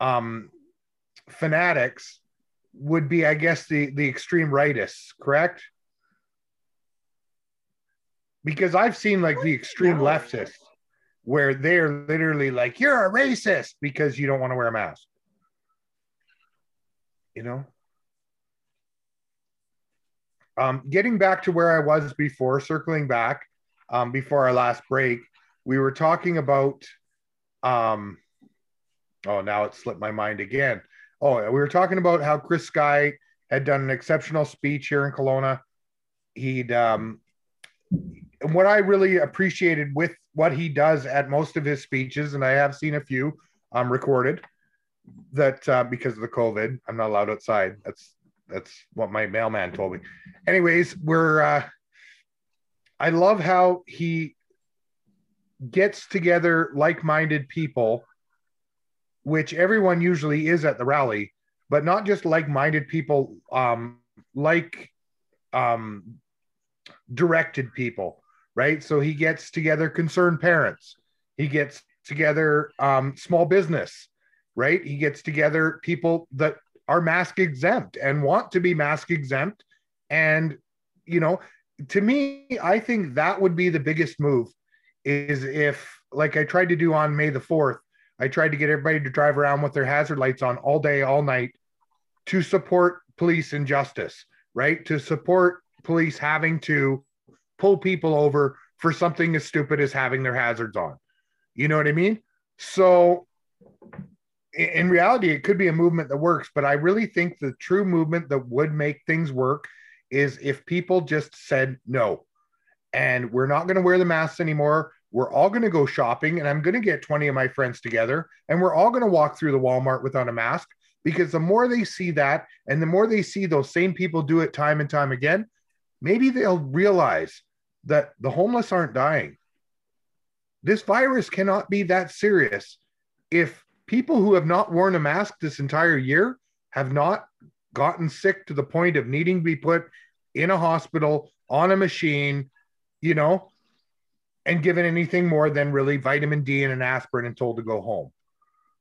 um, fanatics would be, I guess, the the extreme rightists, correct? Because I've seen like the extreme leftists where they're literally like, "You're a racist because you don't want to wear a mask." You know. Um, getting back to where I was before, circling back um, before our last break, we were talking about. Um, oh, now it slipped my mind again. Oh, we were talking about how Chris Sky had done an exceptional speech here in Kelowna. He'd um, what I really appreciated with what he does at most of his speeches, and I have seen a few um, recorded, that uh, because of the COVID, I'm not allowed outside. That's that's what my mailman told me. Anyways, we're uh, I love how he gets together like-minded people which everyone usually is at the rally, but not just like-minded people, um, like um, directed people, right? So he gets together concerned parents. He gets together um, small business, right? He gets together people that are mask exempt and want to be mask exempt. And, you know, to me, I think that would be the biggest move is if, like I tried to do on May the 4th, I tried to get everybody to drive around with their hazard lights on all day, all night to support police and justice, right? To support police having to pull people over for something as stupid as having their hazards on. You know what I mean? So, in reality, it could be a movement that works, but I really think the true movement that would make things work is if people just said no. And we're not going to wear the masks anymore. We're all going to go shopping, and I'm going to get 20 of my friends together, and we're all going to walk through the Walmart without a mask because the more they see that, and the more they see those same people do it time and time again, maybe they'll realize that the homeless aren't dying. This virus cannot be that serious if people who have not worn a mask this entire year have not gotten sick to the point of needing to be put in a hospital on a machine, you know, and given anything more than really vitamin D and an aspirin and told to go home.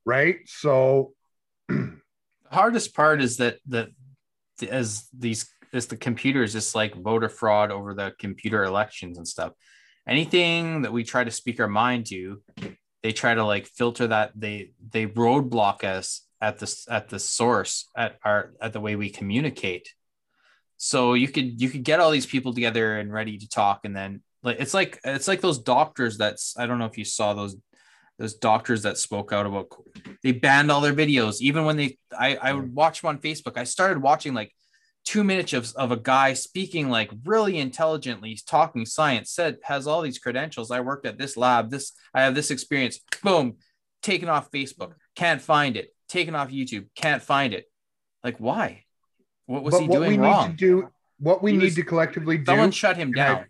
Right. So the hardest part is that that as these as the computers just like voter fraud over the computer elections and stuff. Anything that we try to speak our mind to, they try to like filter that they they roadblock us at this at the source at our at the way we communicate so you could you could get all these people together and ready to talk and then like it's like it's like those doctors that's I don't know if you saw those those doctors that spoke out about they banned all their videos even when they I I would watch them on Facebook. I started watching like two minutes of, of a guy speaking like really intelligently he's talking science said has all these credentials. I worked at this lab this i have this experience. Boom. Taken off facebook. Can't find it. Taken off youtube. Can't find it. Like why? What was but he what doing we wrong need to do what we He need was- to collectively do someone shut him down.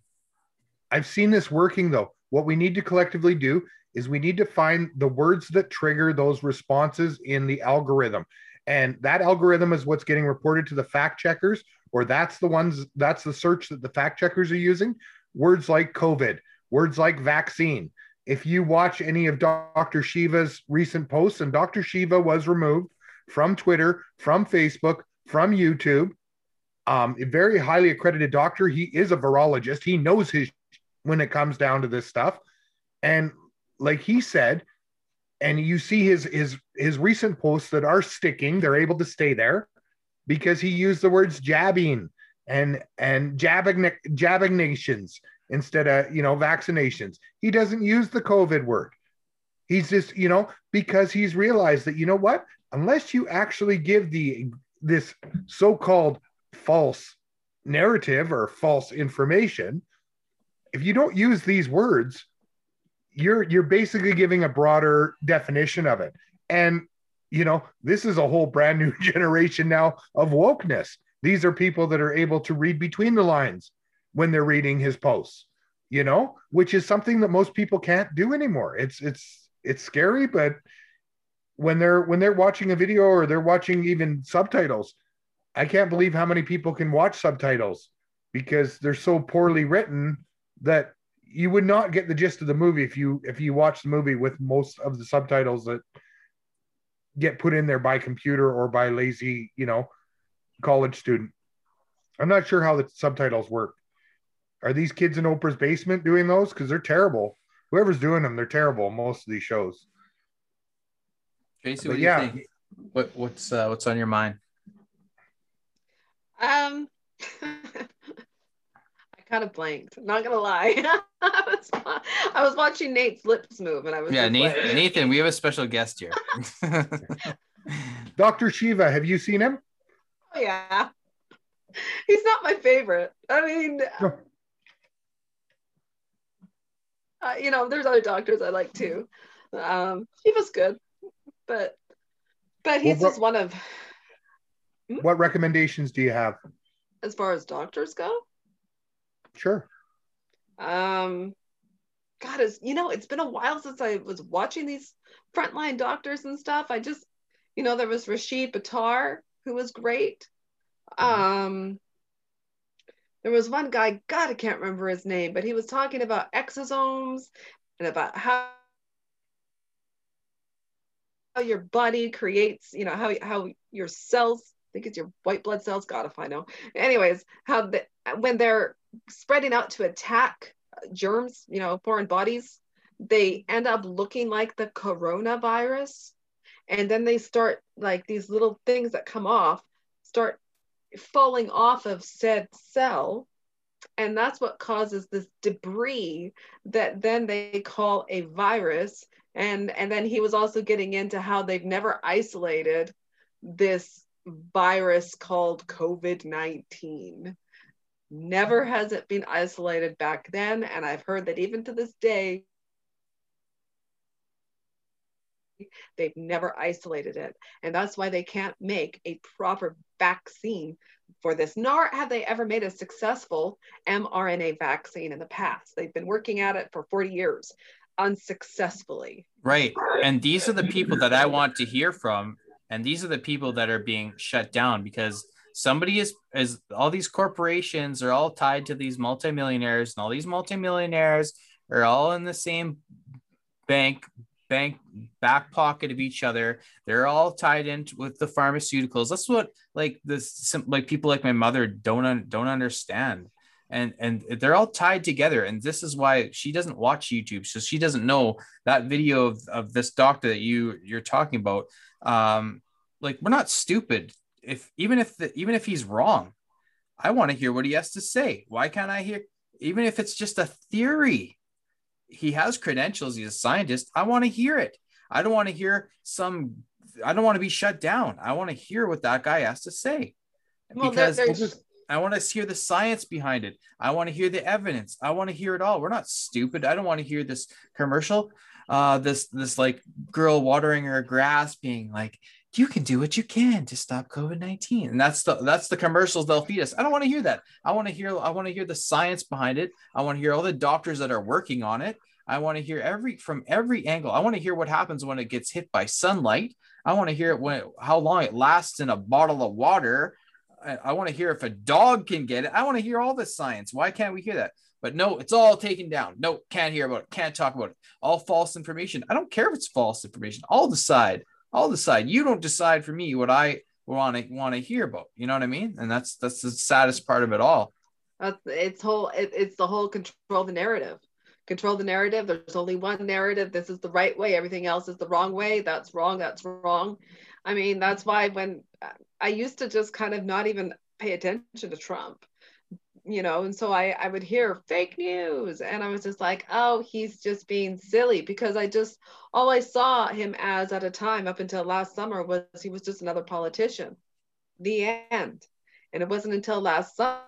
I've seen this working though. What we need to collectively do is we need to find the words that trigger those responses in the algorithm. And that algorithm is what's getting reported to the fact checkers, or that's the ones, that's the search that the fact checkers are using. Words like COVID, words like vaccine. If you watch any of Dr. Shiva's recent posts, and Dr. Shiva was removed from Twitter, from Facebook, from YouTube, um, a very highly accredited doctor. He is a virologist. He knows his when it comes down to this stuff. And like he said, and you see his his his recent posts that are sticking, they're able to stay there because he used the words jabbing and and jabbing jabbing nations instead of you know vaccinations. He doesn't use the COVID word. He's just, you know, because he's realized that, you know what? Unless you actually give the this so-called false narrative or false information, if you don't use these words, you're you're basically giving a broader definition of it. And you know, this is a whole brand new generation now of wokeness. These are people that are able to read between the lines, when they're reading his posts, you know, which is something that most people can't do anymore. It's it's it's scary, but when they're when they're watching a video or they're watching even subtitles, I can't believe how many people can watch subtitles because they're so poorly written that you would not get the gist of the movie if you if you watch the movie with most of the subtitles that get put in there by computer or by lazy, you know, college student. I'm not sure how the subtitles work. Are these kids in Oprah's basement doing those? Because they're terrible. Whoever's doing them, they're terrible. Most of these shows. Tracey, what do you yeah. think? What what's uh, what's on your mind? Um, I kind of blanked. Not gonna lie. I was I was watching Nate's lips move, and I was Yeah, Nathan, like- Nathan, we have a special guest here. Dr. Shiva, have you seen him? Oh, yeah. He's not my favorite. I mean, No. uh, you know, there's other doctors I like too. Um, he was good, but but he's Well, just one of What recommendations do you have? as far as doctors go. Sure. Um, God, is you know, it's been a while since I was watching these frontline doctors and stuff. I just, you know, there was Rashid Buttar who was great. Um, there was one guy, God, I can't remember his name, but he was talking about exosomes and about how how your body creates, you know, how how your cells, think it's your white blood cells, God, if I know. Anyways, how the, when they're spreading out to attack uh, germs, you know, foreign bodies, they end up looking like the coronavirus. And then they start like these little things that come off start falling off of said cell. And that's what causes this debris that then they call a virus. And, and then he was also getting into how they've never isolated this virus called COVID 19 never hmm. has it been isolated back then and i've heard that even to this day they've never isolated it and that's why they can't make a proper vaccine for this nor have they ever made a successful mrna vaccine in the past they've been working at it for 40 years unsuccessfully Right. And these are the people that I want to hear from. And these are the people that are being shut down because somebody is is all these corporations are all tied to these multimillionaires and all these multimillionaires are all in the same bank bank back pocket of each other. They're all tied in with the pharmaceuticals. That's what like this like people like my mother don't un, don't understand. And and they're all tied together. And this is why she doesn't watch youtube. So she doesn't know that video of, of this doctor that you you're talking about um like we're not stupid if even if the, even if he's wrong i want to hear what he has to say why can't i hear even if it's just a theory he has credentials he's a scientist i want to hear it i don't want to hear some i don't want to be shut down i want to hear what that guy has to say Well, because I want to hear the science behind it. I want to hear the evidence. I want to hear it all. We're not stupid. I don't want to hear this commercial. Uh, this this like girl watering her grass, being like, "You can do what you can to stop COVID nineteen, and that's the that's the commercials they'll feed us. I don't want to hear that. I want to hear I want to hear the science behind it. I want to hear all the doctors that are working on it. I want to hear every from every angle. I want to hear what happens when it gets hit by sunlight. I want to hear it when how long it lasts in a bottle of water. I, want to hear if a dog can get it. I want to hear all the science. Why can't we hear that? But no, it's all taken down. No, can't hear about it. Can't talk about it. All false information. I don't care if it's false information. I'll decide. I'll decide. You don't decide for me what I want to want to hear about. You know what I mean? And that's that's the saddest part of it all. That's it's whole. It, it's the whole control the narrative. Control the narrative. There's only one narrative. This is the right way. Everything else is the wrong way. That's wrong. That's wrong. I mean, that's why when I used to just kind of not even pay attention to Trump, you know, and so I I would hear fake news, and I was just like, oh, he's just being silly because I just all I saw him as at a time up until last summer was he was just another politician. The end. And it wasn't until last summer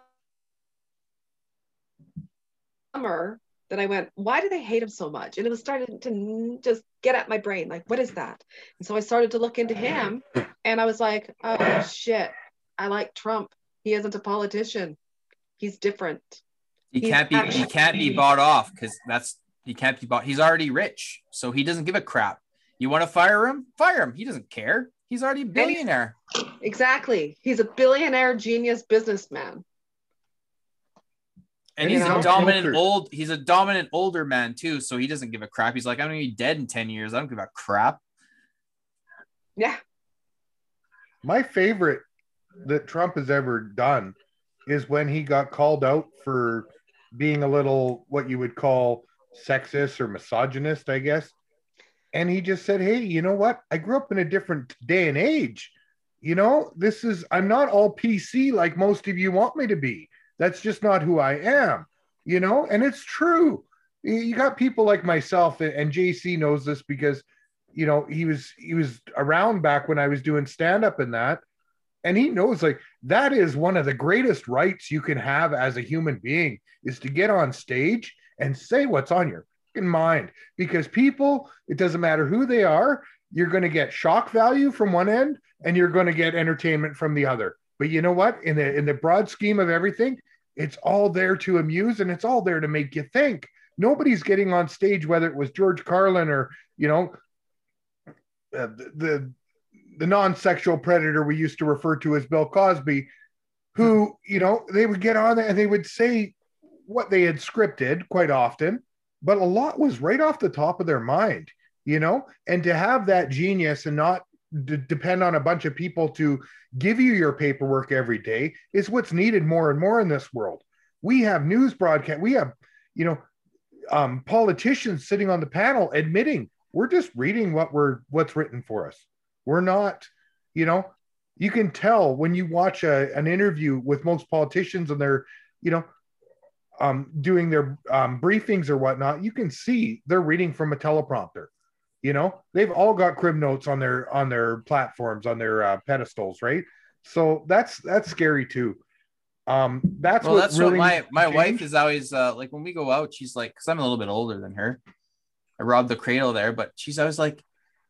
that I went, why do they hate him so much? And it was starting to just get at my brain, like, what is that? And so I started to look into him and I was like, oh shit, I like Trump. He isn't a politician. He's different. He He's can't be he can't be bought off because that's he can't be bought. He's already rich, so he doesn't give a crap. You want to fire him? Fire him. He doesn't care. He's already a billionaire. Exactly. He's a billionaire genius businessman. And You he's know? a dominant Filtered. old he's a dominant older man too, so he doesn't give a crap. He's like, I'm gonna be dead in 10 years. I don't give a crap. Yeah. My favorite that Trump has ever done is when he got called out for being a little what you would call sexist or misogynist, I guess. And he just said, Hey, you know what? I grew up in a different day and age. You know, this is, I'm not all PC like most of you want me to be. That's just not who I am, you know? And it's true. You- got people like myself, and- JC knows this because you know he was he was around back when i was doing stand up and that and he knows like that is one of the greatest rights you can have as a human being is to get on stage and say what's on your mind because people it doesn't matter who they are you're going to get shock value from one end and you're going to get entertainment from the other but you know what in the in the broad scheme of everything it's all there to amuse and it's all there to make you think. Nobody's getting on stage whether it was george carlin or you know uh, the, the the non-sexual predator we used to refer to as Bill Cosby, who you know they would get on there and they would say what they had scripted quite often, but a lot was right off the top of their mind, you know, and to have that genius and not d- depend on a bunch of people to give you your paperwork every day is what's needed more and more in this world. We have news broadcast, we have, you know, um, politicians sitting on the panel admitting we're just reading what we're what's written for us. We're not, you know, you can tell when you watch a, an interview with most politicians and they're, you know, um, doing their um, briefings or whatnot, you can see they're reading from a teleprompter. You know, they've all got crib notes on their on their platforms on their uh, pedestals, right? So that's that's scary too. Um, that's well, what that's really what my my change. wife is always uh like when we go out, she's like, because I'm a little bit older than her. I robbed the cradle there, but she's always like,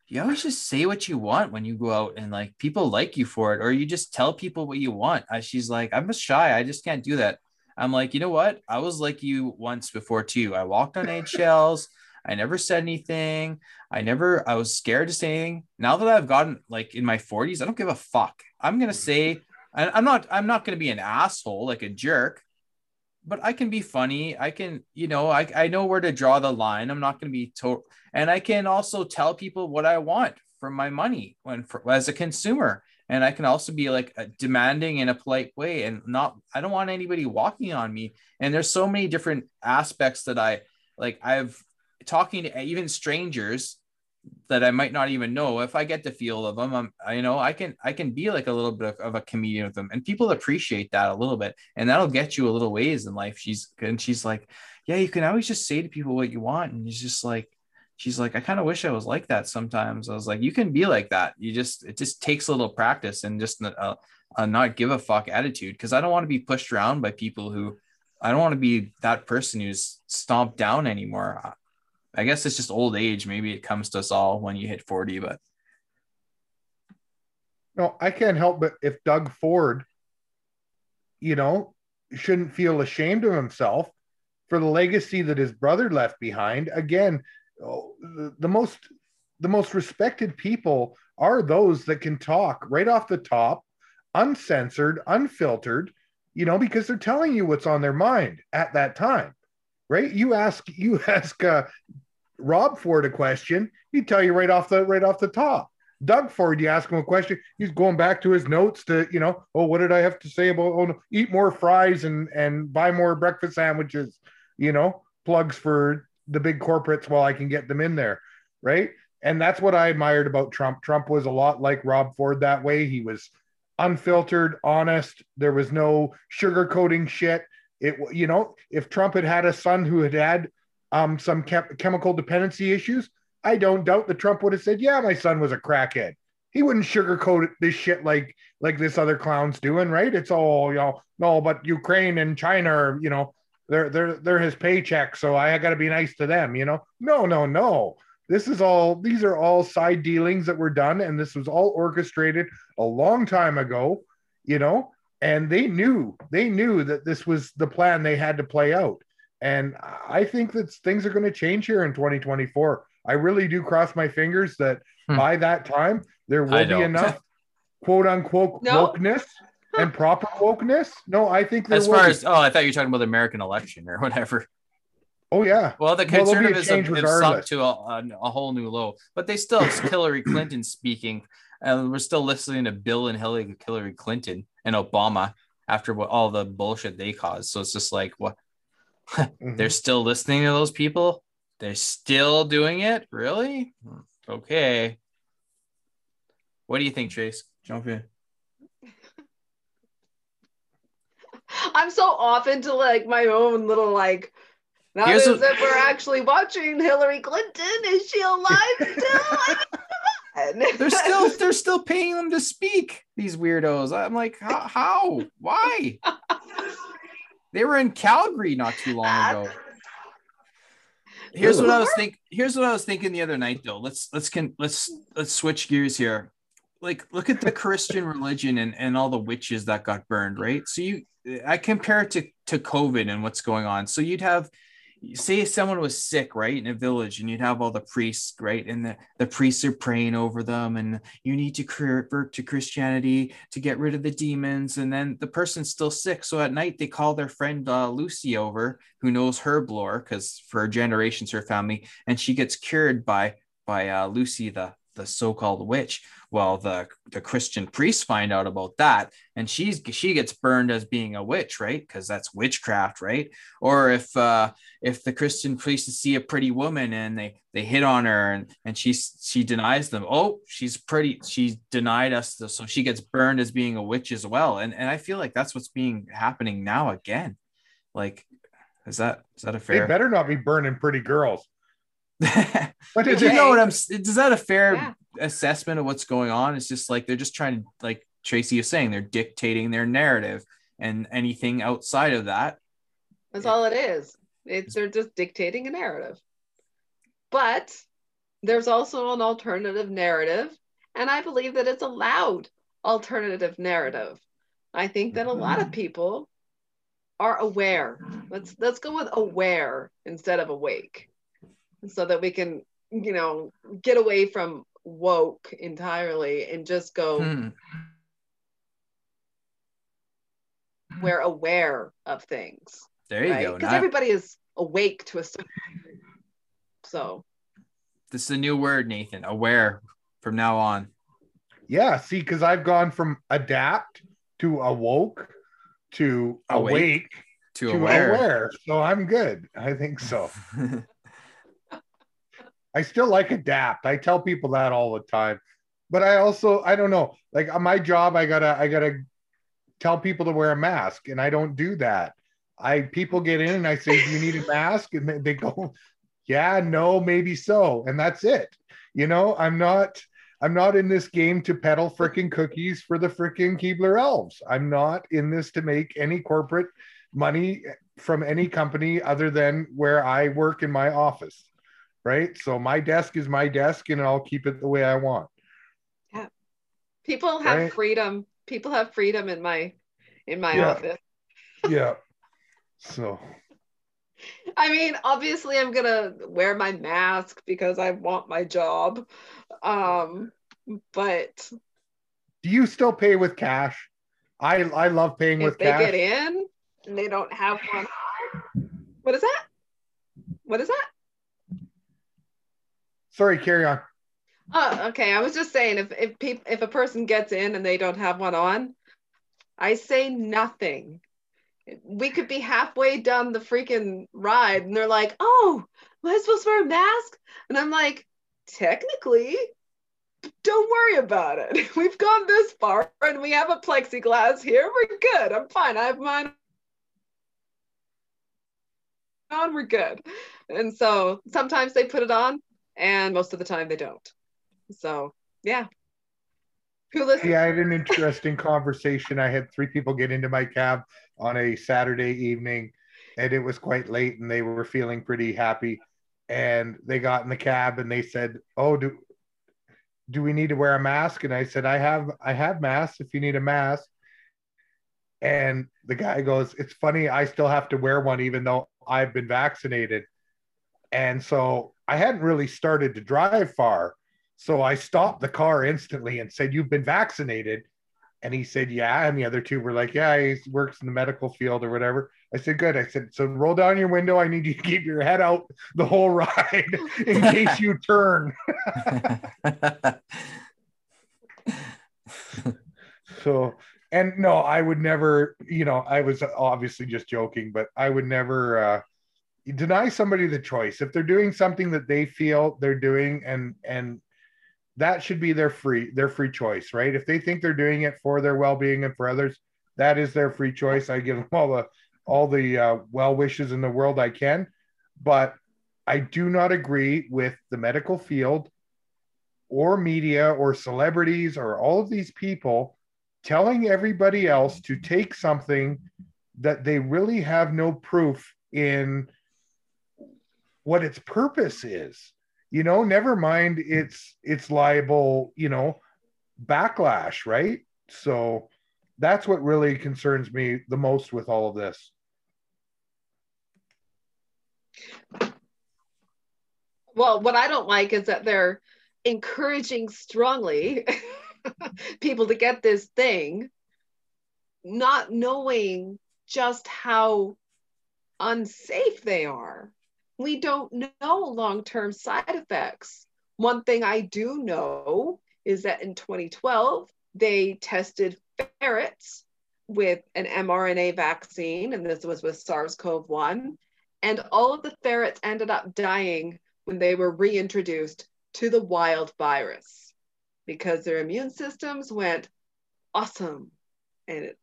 you always just say what you want when you go out and like people like you for it, or you just tell people what you want. Uh, she's like, I'm just shy. I just can't do that. I'm like, you know what? I was like you once before too. I walked on eggshells. I never said anything. I never, I was scared to say anything. Now that I've gotten like in my 40s, I don't give a fuck. I'm gonna mm. say, I- I'm not, I'm not gonna be an asshole like a jerk, but I can be funny. I can, you know, I, I know where to draw the line. I'm not gonna be total, and I can also tell people what I want from my money when for, as a consumer. And I can also be like demanding in a polite way and not, I don't want anybody walking on me. And there's so many different aspects that I like. I've talking to even strangers that I might not even know. If I get the feel of them, I'm, I, you know, I can, I can be like a little bit of, of a comedian with them, and people appreciate that a little bit, and that'll get you a little ways in life. She's and she's like, yeah, you can always just say to people what you want, and it's just like, she's like, I kind of wish I was like that sometimes. I was like, you can be like that. You just, it just takes a little practice and just a, uh, a not give a fuck attitude. Because I don't want to be pushed around by people who, I don't want to be that person who's stomped down anymore. I guess it's just old age. Maybe it comes to us all when you hit 40, but No, I can't help but if Doug Ford, you know, shouldn't feel ashamed of himself for the legacy that his brother left behind. Again, the, the most the most respected people are those that can talk right off the top, uncensored, unfiltered, you know, because they're telling you what's on their mind at that time. Right? You ask you ask uh, Rob Ford a question, he'd tell you right off the right off the top. Doug Ford, you ask him a question, he's going back to his notes to, you know, oh, what did I have to say about oh, no, eat more fries and and buy more breakfast sandwiches, you know, plugs for the big corporates while I can get them in there, right? And that's what I admired about Trump. Trump was a lot like Rob Ford that way. He was unfiltered, honest. There was no sugarcoating shit. It, you know, if Trump had had a son who had had um, some chem- chemical dependency issues, I don't doubt that Trump would have said, "Yeah, my son was a crackhead." He wouldn't sugarcoat this shit like like this other clown's doing, right? It's all you know, no, but Ukraine and China, are, you know, they're they're they're his paycheck, so I got to be nice to them, you know? No, no, no. This is all these are all side dealings that were done, and this was all orchestrated a long time ago, you know. and they knew they knew that this was the plan they had to play out. And I think that things are going to change here in 2024. I really do cross my fingers that Hmm. by that time there I will be don't. enough quote unquote No. wokeness and proper wokeness. No, I think there As will far be. as oh, I thought you were talking about the American election or whatever. oh yeah, Well, the Well, there'll conservatism change have sunk to a, a, a whole new low, but they still have Hillary Clinton speaking, and we're still listening to Bill and Hillary, Hillary Clinton and Obama after what all the bullshit they caused. So it's just like what Mhm. they're still listening to those people. They're still doing it, really? Okay. What do you think, Chase? Jump in. I'm so off into like my own little like. Now Here's is a- that we're actually watching Hillary Clinton. Is she alive still? I mean, come They're still they're still paying them to speak. These weirdos. I'm like, how? how? Why? They were in Calgary not too long ago. Here's what I was think. Here's what I was thinking the other night, though. Let's let's can let's let's switch gears here. Like, look at the Christian religion and and all the witches that got burned, right? So you, I compare it to to COVID and what's going on. So you'd have, say, someone was sick, right, in a village, and you'd have all the priests, right, and the the priests are praying over them, and you need to convert to Christianity to get rid of the demons, and then the person's still sick. So at night they call their friend uh, Lucy over, who knows herb lore, because for generations her family, and she gets cured by by uh, Lucy, the the so-called witch. Well, the the Christian priests find out about that, and she's she gets burned as being a witch, right? Because that's witchcraft, right? Or if uh, if the Christian priests see a pretty woman and they they hit on her and and she she denies them, oh, she's pretty, she's denied us, so she gets burned as being a witch as well. And and I feel like that's what's being happening now again. Like, is that is that a they better not be burning pretty girls. Did is you know what I'm? Is that a fair Yeah. assessment of what's going on? It's just like they're just trying to, like Tracey is saying, they're dictating their narrative, and anything outside of that, That's all it is. It's they're just dictating a narrative. But there's also an alternative narrative, and I believe that it's a loud alternative narrative. I think that a lot of mm-hmm. people are aware. Let's let's go with aware instead of awake. So that we can, you know, get away from woke entirely and just go hmm, we're aware of things. there you right? go. Because Now- everybody is awake to a certain degree. So this is a new word, Nathan. Aware from now on. Yeah, see, because I've gone from adapt to awoke to Awake awake, To, to aware. aware. So I'm good. I think so. I still like adapt. I tell people that all the time. But I also I don't know. Like on my job, I gotta I gotta tell people to wear a mask, and I don't do that. I people get in and I say, "Do you need a mask?" And they- they go, "Yeah, no, maybe so," and that's it. You know, I'm not I'm not in this game to peddle freaking cookies for the freaking Keebler elves. I'm not in this to make any corporate money from any company other than where I work in my office. Right. So my desk is my desk and I'll keep it the way I want. Yeah. People have Right. freedom. People have freedom in my in my Yeah. office. Yeah. So I mean, obviously I'm gonna wear my mask because I want my job. Um, but do you still pay with cash? I I love paying if with they cash. get in and they don't have one, what is that? What is that? Sorry, carry on. Oh, okay. I was just saying if if peop, if a person gets in and they don't have one on, I say nothing. We could be halfway down the freaking ride and they're like, "Oh, am I supposed to wear a mask?" And I'm like, "Technically, don't worry about it. We've gone this far and we have a plexiglass here. We're good. I'm fine. I have mine on. We're good." And so sometimes they put it on and most of the time they don't. So yeah. Who listens? Yeah, I had an interesting conversation. I had three people get into my cab on a Saturday evening, and it was quite late, and they were feeling pretty happy. And they got in the cab and they said, "Oh, do do we need to wear a mask?" And I said, "I have I have masks if you need a mask." And the guy goes, It's funny, I still have to wear one even though I've been vaccinated. And so I hadn't really started to drive far. So I stopped the car instantly and said, You've been vaccinated. And he said, Yeah. And the other two were like, Yeah, he works in the medical field or whatever. I said, Good. I said, So roll down your window. I need you to keep your head out the whole ride in case you turn. so, and no, I would never, you know, I was obviously just joking, but I would never uh, deny somebody the choice. If they're doing something that they feel they're doing and, and, that should be their free their free choice right if they think they're doing it for their well-being and for others that is their free choice i give them all the all the uh, well wishes in the world i can but i do not agree with the medical field or media or celebrities or all of these people telling everybody else to take something that they really have no proof in what its purpose is. You know never mind it's it's liable you know backlash right? So that's what really concerns me the most with all of this. Well what i don't like is that they're encouraging strongly people to get this thing not knowing just how unsafe they are we don't know long term side effects. One thing I do know is that in 2012, they tested ferrets with an mRNA vaccine, and this was with SARS CoV 1. And all of the ferrets ended up dying when they were reintroduced to the wild virus because their immune systems went awesome and it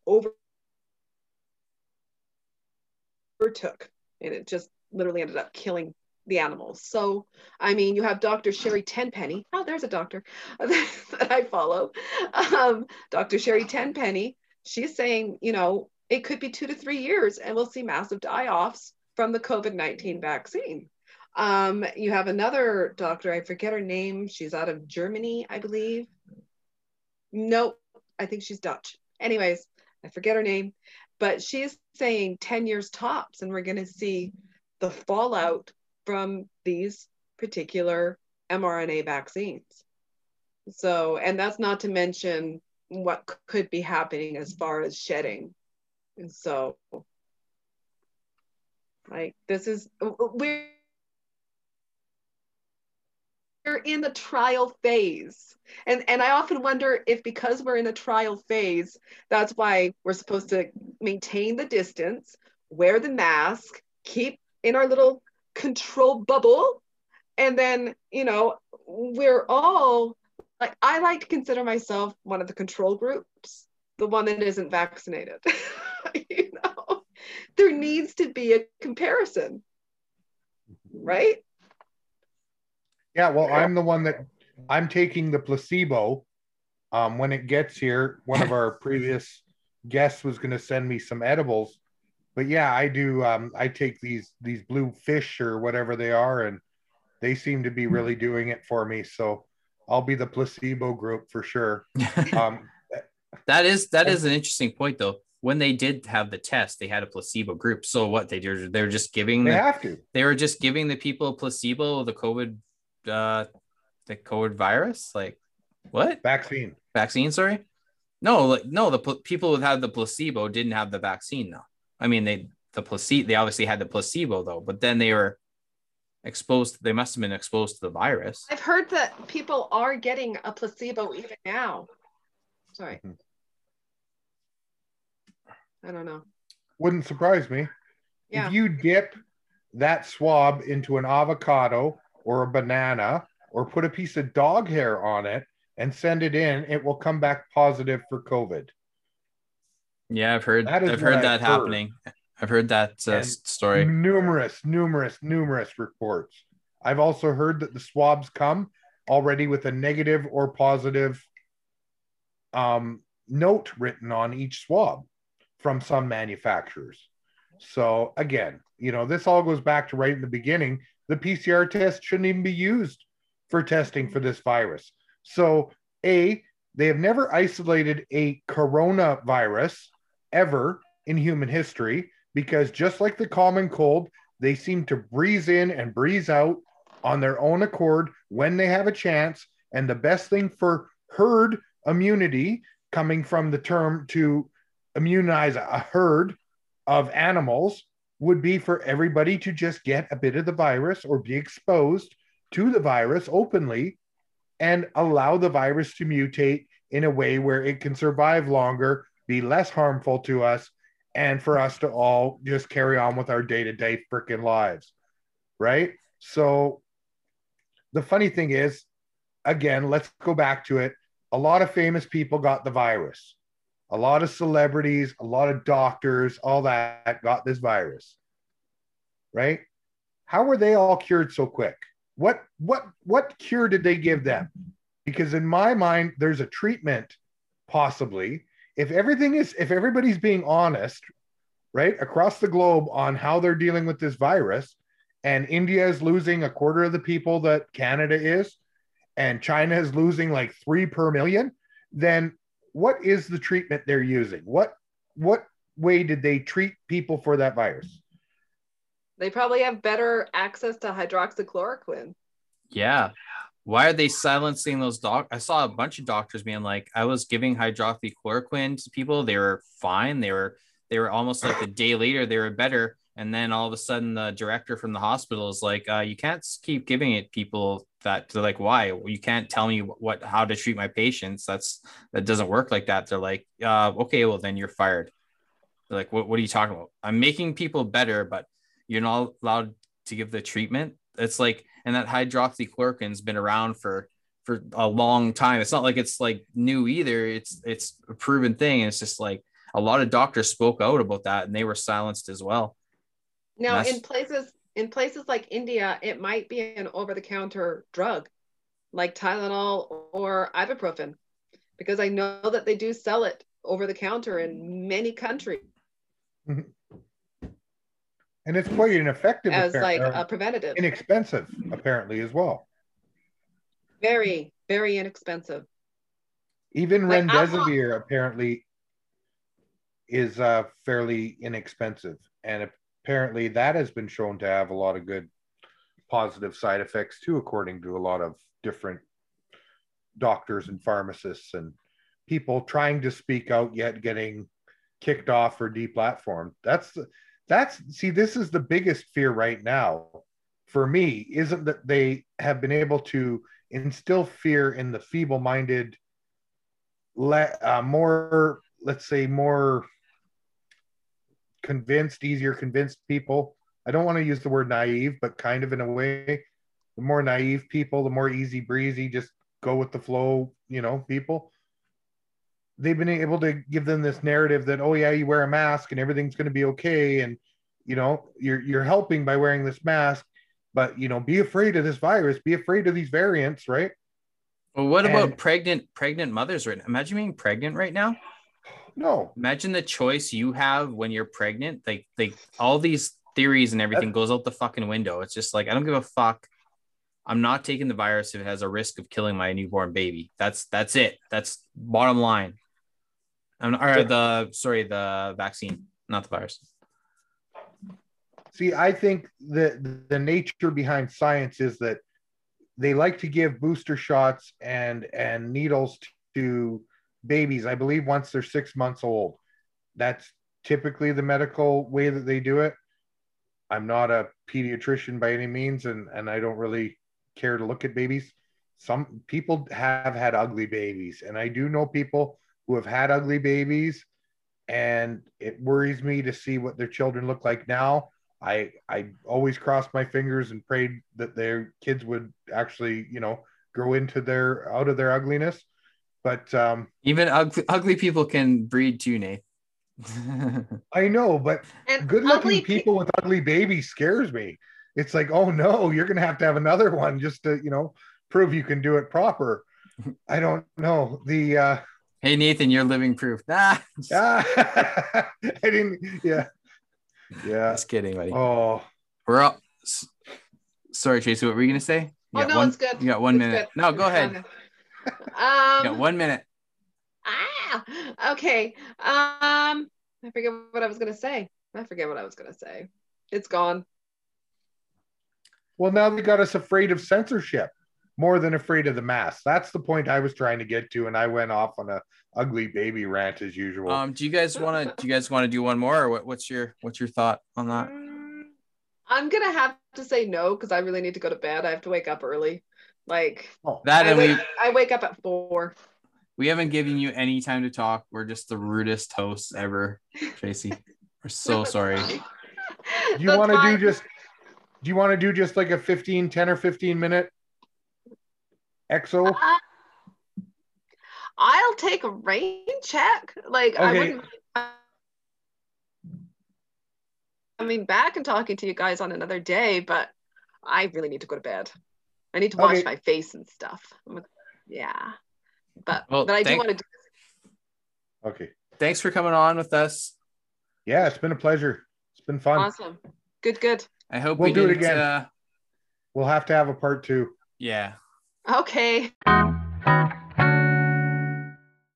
overtook and it just literally ended up killing the animals. So, I mean, you have Dr. Sherry Tenpenny. Oh, there's a doctor that I follow. Um, Dr. Sherry Tenpenny. She's saying, you know, it could be two to three years and we'll see massive die offs from the COVID 19 vaccine. Um, you have another doctor, I forget her name. She's out of Germany, I believe. Nope, I think she's Dutch. Anyways, I forget her name, but she's saying 10 years tops, and we're going to see the fallout from these particular mRNA vaccines. So, and that's not to mention what could be happening as far as shedding. And so, like, this is, we're, in the trial phase. And, and I often wonder if because we're in a trial phase, that's why we're supposed to maintain the distance, wear the mask, keep in our little control bubble. And then, you know, we're all like, I like to consider myself one of the control groups, the one that isn't vaccinated. you know, there needs to be a comparison, right? Yeah, well, I'm the one that I'm taking the placebo. Um, when it gets here, one of our previous guests was going to send me some edibles but yeah, I do. Um, I take these these blue fish or whatever they are, and they seem to be really doing it for me. So I'll be the placebo group for sure. Um, that is that is an interesting point, though. When they did have the test, they had a placebo group. So what they did, they were just giving. They the, have to. They were just giving the people a placebo, the COVID, uh, the COVID virus. Like what? Vaccine. Vaccine. Sorry. No, like no. The pl- people who had the placebo didn't have the vaccine. though. I mean, they the placebo. They obviously had the placebo though, but then they were exposed. They must have been exposed to the virus. I've heard that people are getting a placebo even now. Sorry. Mm-hmm. I don't know. Wouldn't surprise me. Yeah. If you dip that swab into an avocado or a banana or put a piece of dog hair on it and send it in, it will come back positive for COVID. Yeah, I've heard. That I've heard that I've happening. Heard. I've heard that uh, story. Numerous, numerous, numerous reports. I've also heard that the swabs come already with a negative or positive um, note written on each swab from some manufacturers. So again, you know, this all goes back to right in the beginning. The PCR test shouldn't even be used for testing for this virus. So, A, they have never isolated a coronavirus ever in human history because just like the common cold, they seem to breeze in and breeze out on their own accord when they have a chance. And the best thing for herd immunity, coming from the term to immunize a herd of animals, would be for everybody to just get a bit of the virus or be exposed to the virus openly and allow the virus to mutate in a way where it can survive longer, be less harmful to us, and for us to all just carry on with our day to day freaking lives. Right. So the funny thing is, again, let's go back to it. A lot of famous people got the virus. A lot of celebrities, a lot of doctors, all that got this virus. Right? How were they all cured so quick? What what what cure did they give them? Because in my mind, there's a treatment possibly. If everything is if everybody's being honest, right, across the globe on how they're dealing with this virus, and India is losing a quarter of the people that Canada is, and China is losing like three per million, then what is the treatment they're using? What what way did they treat people for that virus? They probably have better access to hydroxychloroquine. Yeah. Why are they silencing those doc? I saw a bunch of doctors being like, I was giving hydroxychloroquine to people. They were fine. They were they were almost like a day later, they were better. And then all of a sudden, the director from the hospital is like, uh, "You can't keep giving it people that." They're like, "Why? You can't tell me what how to treat my patients. That's that doesn't work like that." They're like, uh, "Okay, well then you're fired." They're like, "What? What are you talking about? I'm making people better, but you're not allowed to give the treatment. It's like, and that hydroxychloroquine's been around for for a long time. It's not like it's like new either. It's it's a proven thing. And it's just like a lot of doctors spoke out about that and they were silenced as well. Now in places in places like India, it might be an over-the-counter drug like Tylenol or ibuprofen, because I know that they do sell it over the counter in many countries. Mm-hmm and it's quite ineffective as like a preventative. inexpensive apparently as well. Very very inexpensive. Even like remdesivir apparently is uh, fairly inexpensive. And apparently that has been shown to have a lot of good positive side effects too according to a lot of different doctors and pharmacists and people trying to speak out yet getting kicked off or deplatformed. That's that's see this is the biggest fear right now for me isn't that they have been able to instill fear in the feeble-minded let uh, more let's say more convinced easier convinced people. I don't want to use the word naive but kind of in a way. The more naive people the more easy breezy just go with the flow you know people they've been able to give them this narrative that oh yeah you wear a mask and everything's going to be okay. And you know you're you're helping by wearing this mask but you know be afraid of this virus be afraid of these variants right? Well what and, about pregnant pregnant mothers right now imagine being pregnant right now. No. Imagine the choice you have when you're pregnant. Like like all these theories and everything goes out the fucking window. It's just like i don't give a fuck. I'm not taking the virus if it has a risk of killing my newborn baby. That's that's it. That's bottom line I'm, or the sorry, the vaccine, not the virus. See, I think that the nature behind science is that they like to give booster shots and and needles to babies. I believe once they're six months old. That's typically the medical way that they do it. I'm not a pediatrician by any means, and and I don't really care to look at babies. Some people have had ugly babies, and I do know people who have had ugly babies and it worries me to see what their children look like now. I I always crossed my fingers and prayed that their kids would actually, you know, grow into their out of their ugliness. But um even ugly, ugly people can breed too, Nate. I know, but good looking people pe- with ugly babies scares me. It's like, oh no, you're gonna have to have another one just to, you know, prove you can do it proper. I don't know. The uh Hey Nathan, you're living proof. Ah, I didn't. Yeah, yeah. Just kidding, buddy. Oh, we're all. Sorry, Tracey. What were you gonna say? You oh no, one, it's good. You got one it's minute. Good. No, go ahead. Um, you got one minute. Ah, okay. Um, I forget what I was gonna say. I forget what I was gonna say. It's gone. Well, now they got us afraid of censorship more than afraid of the mask. That's the point I was trying to get to, and I went off on a ugly baby rant as usual. Um, do you guys want to? Do you guys want to do one more, or what, what's your what's your thought on that? Mm, I'm gonna have to say no because I really need to go to bed. I have to wake up early. Like oh, That I and we wake, I wake up at four. we haven't given you any time to talk. We're just the rudest hosts ever, Tracey. We're so sorry. do you want to do just? Do you want to do just like a 15, 10 or 15 minute EXO? Uh, I'll take a rain check. Like I wouldn't. I mean, back and talking to you guys on another day, but I really need to go to bed. I need to wash Okay. my face and stuff. Yeah, but Well, but I do want to do. This. Okay. Thanks for coming on with us. Yeah, it's been a pleasure. It's been fun. Awesome. Good. Good. I hope We'll we do it again. Uh, We'll have to have a part two. yeah. Okay.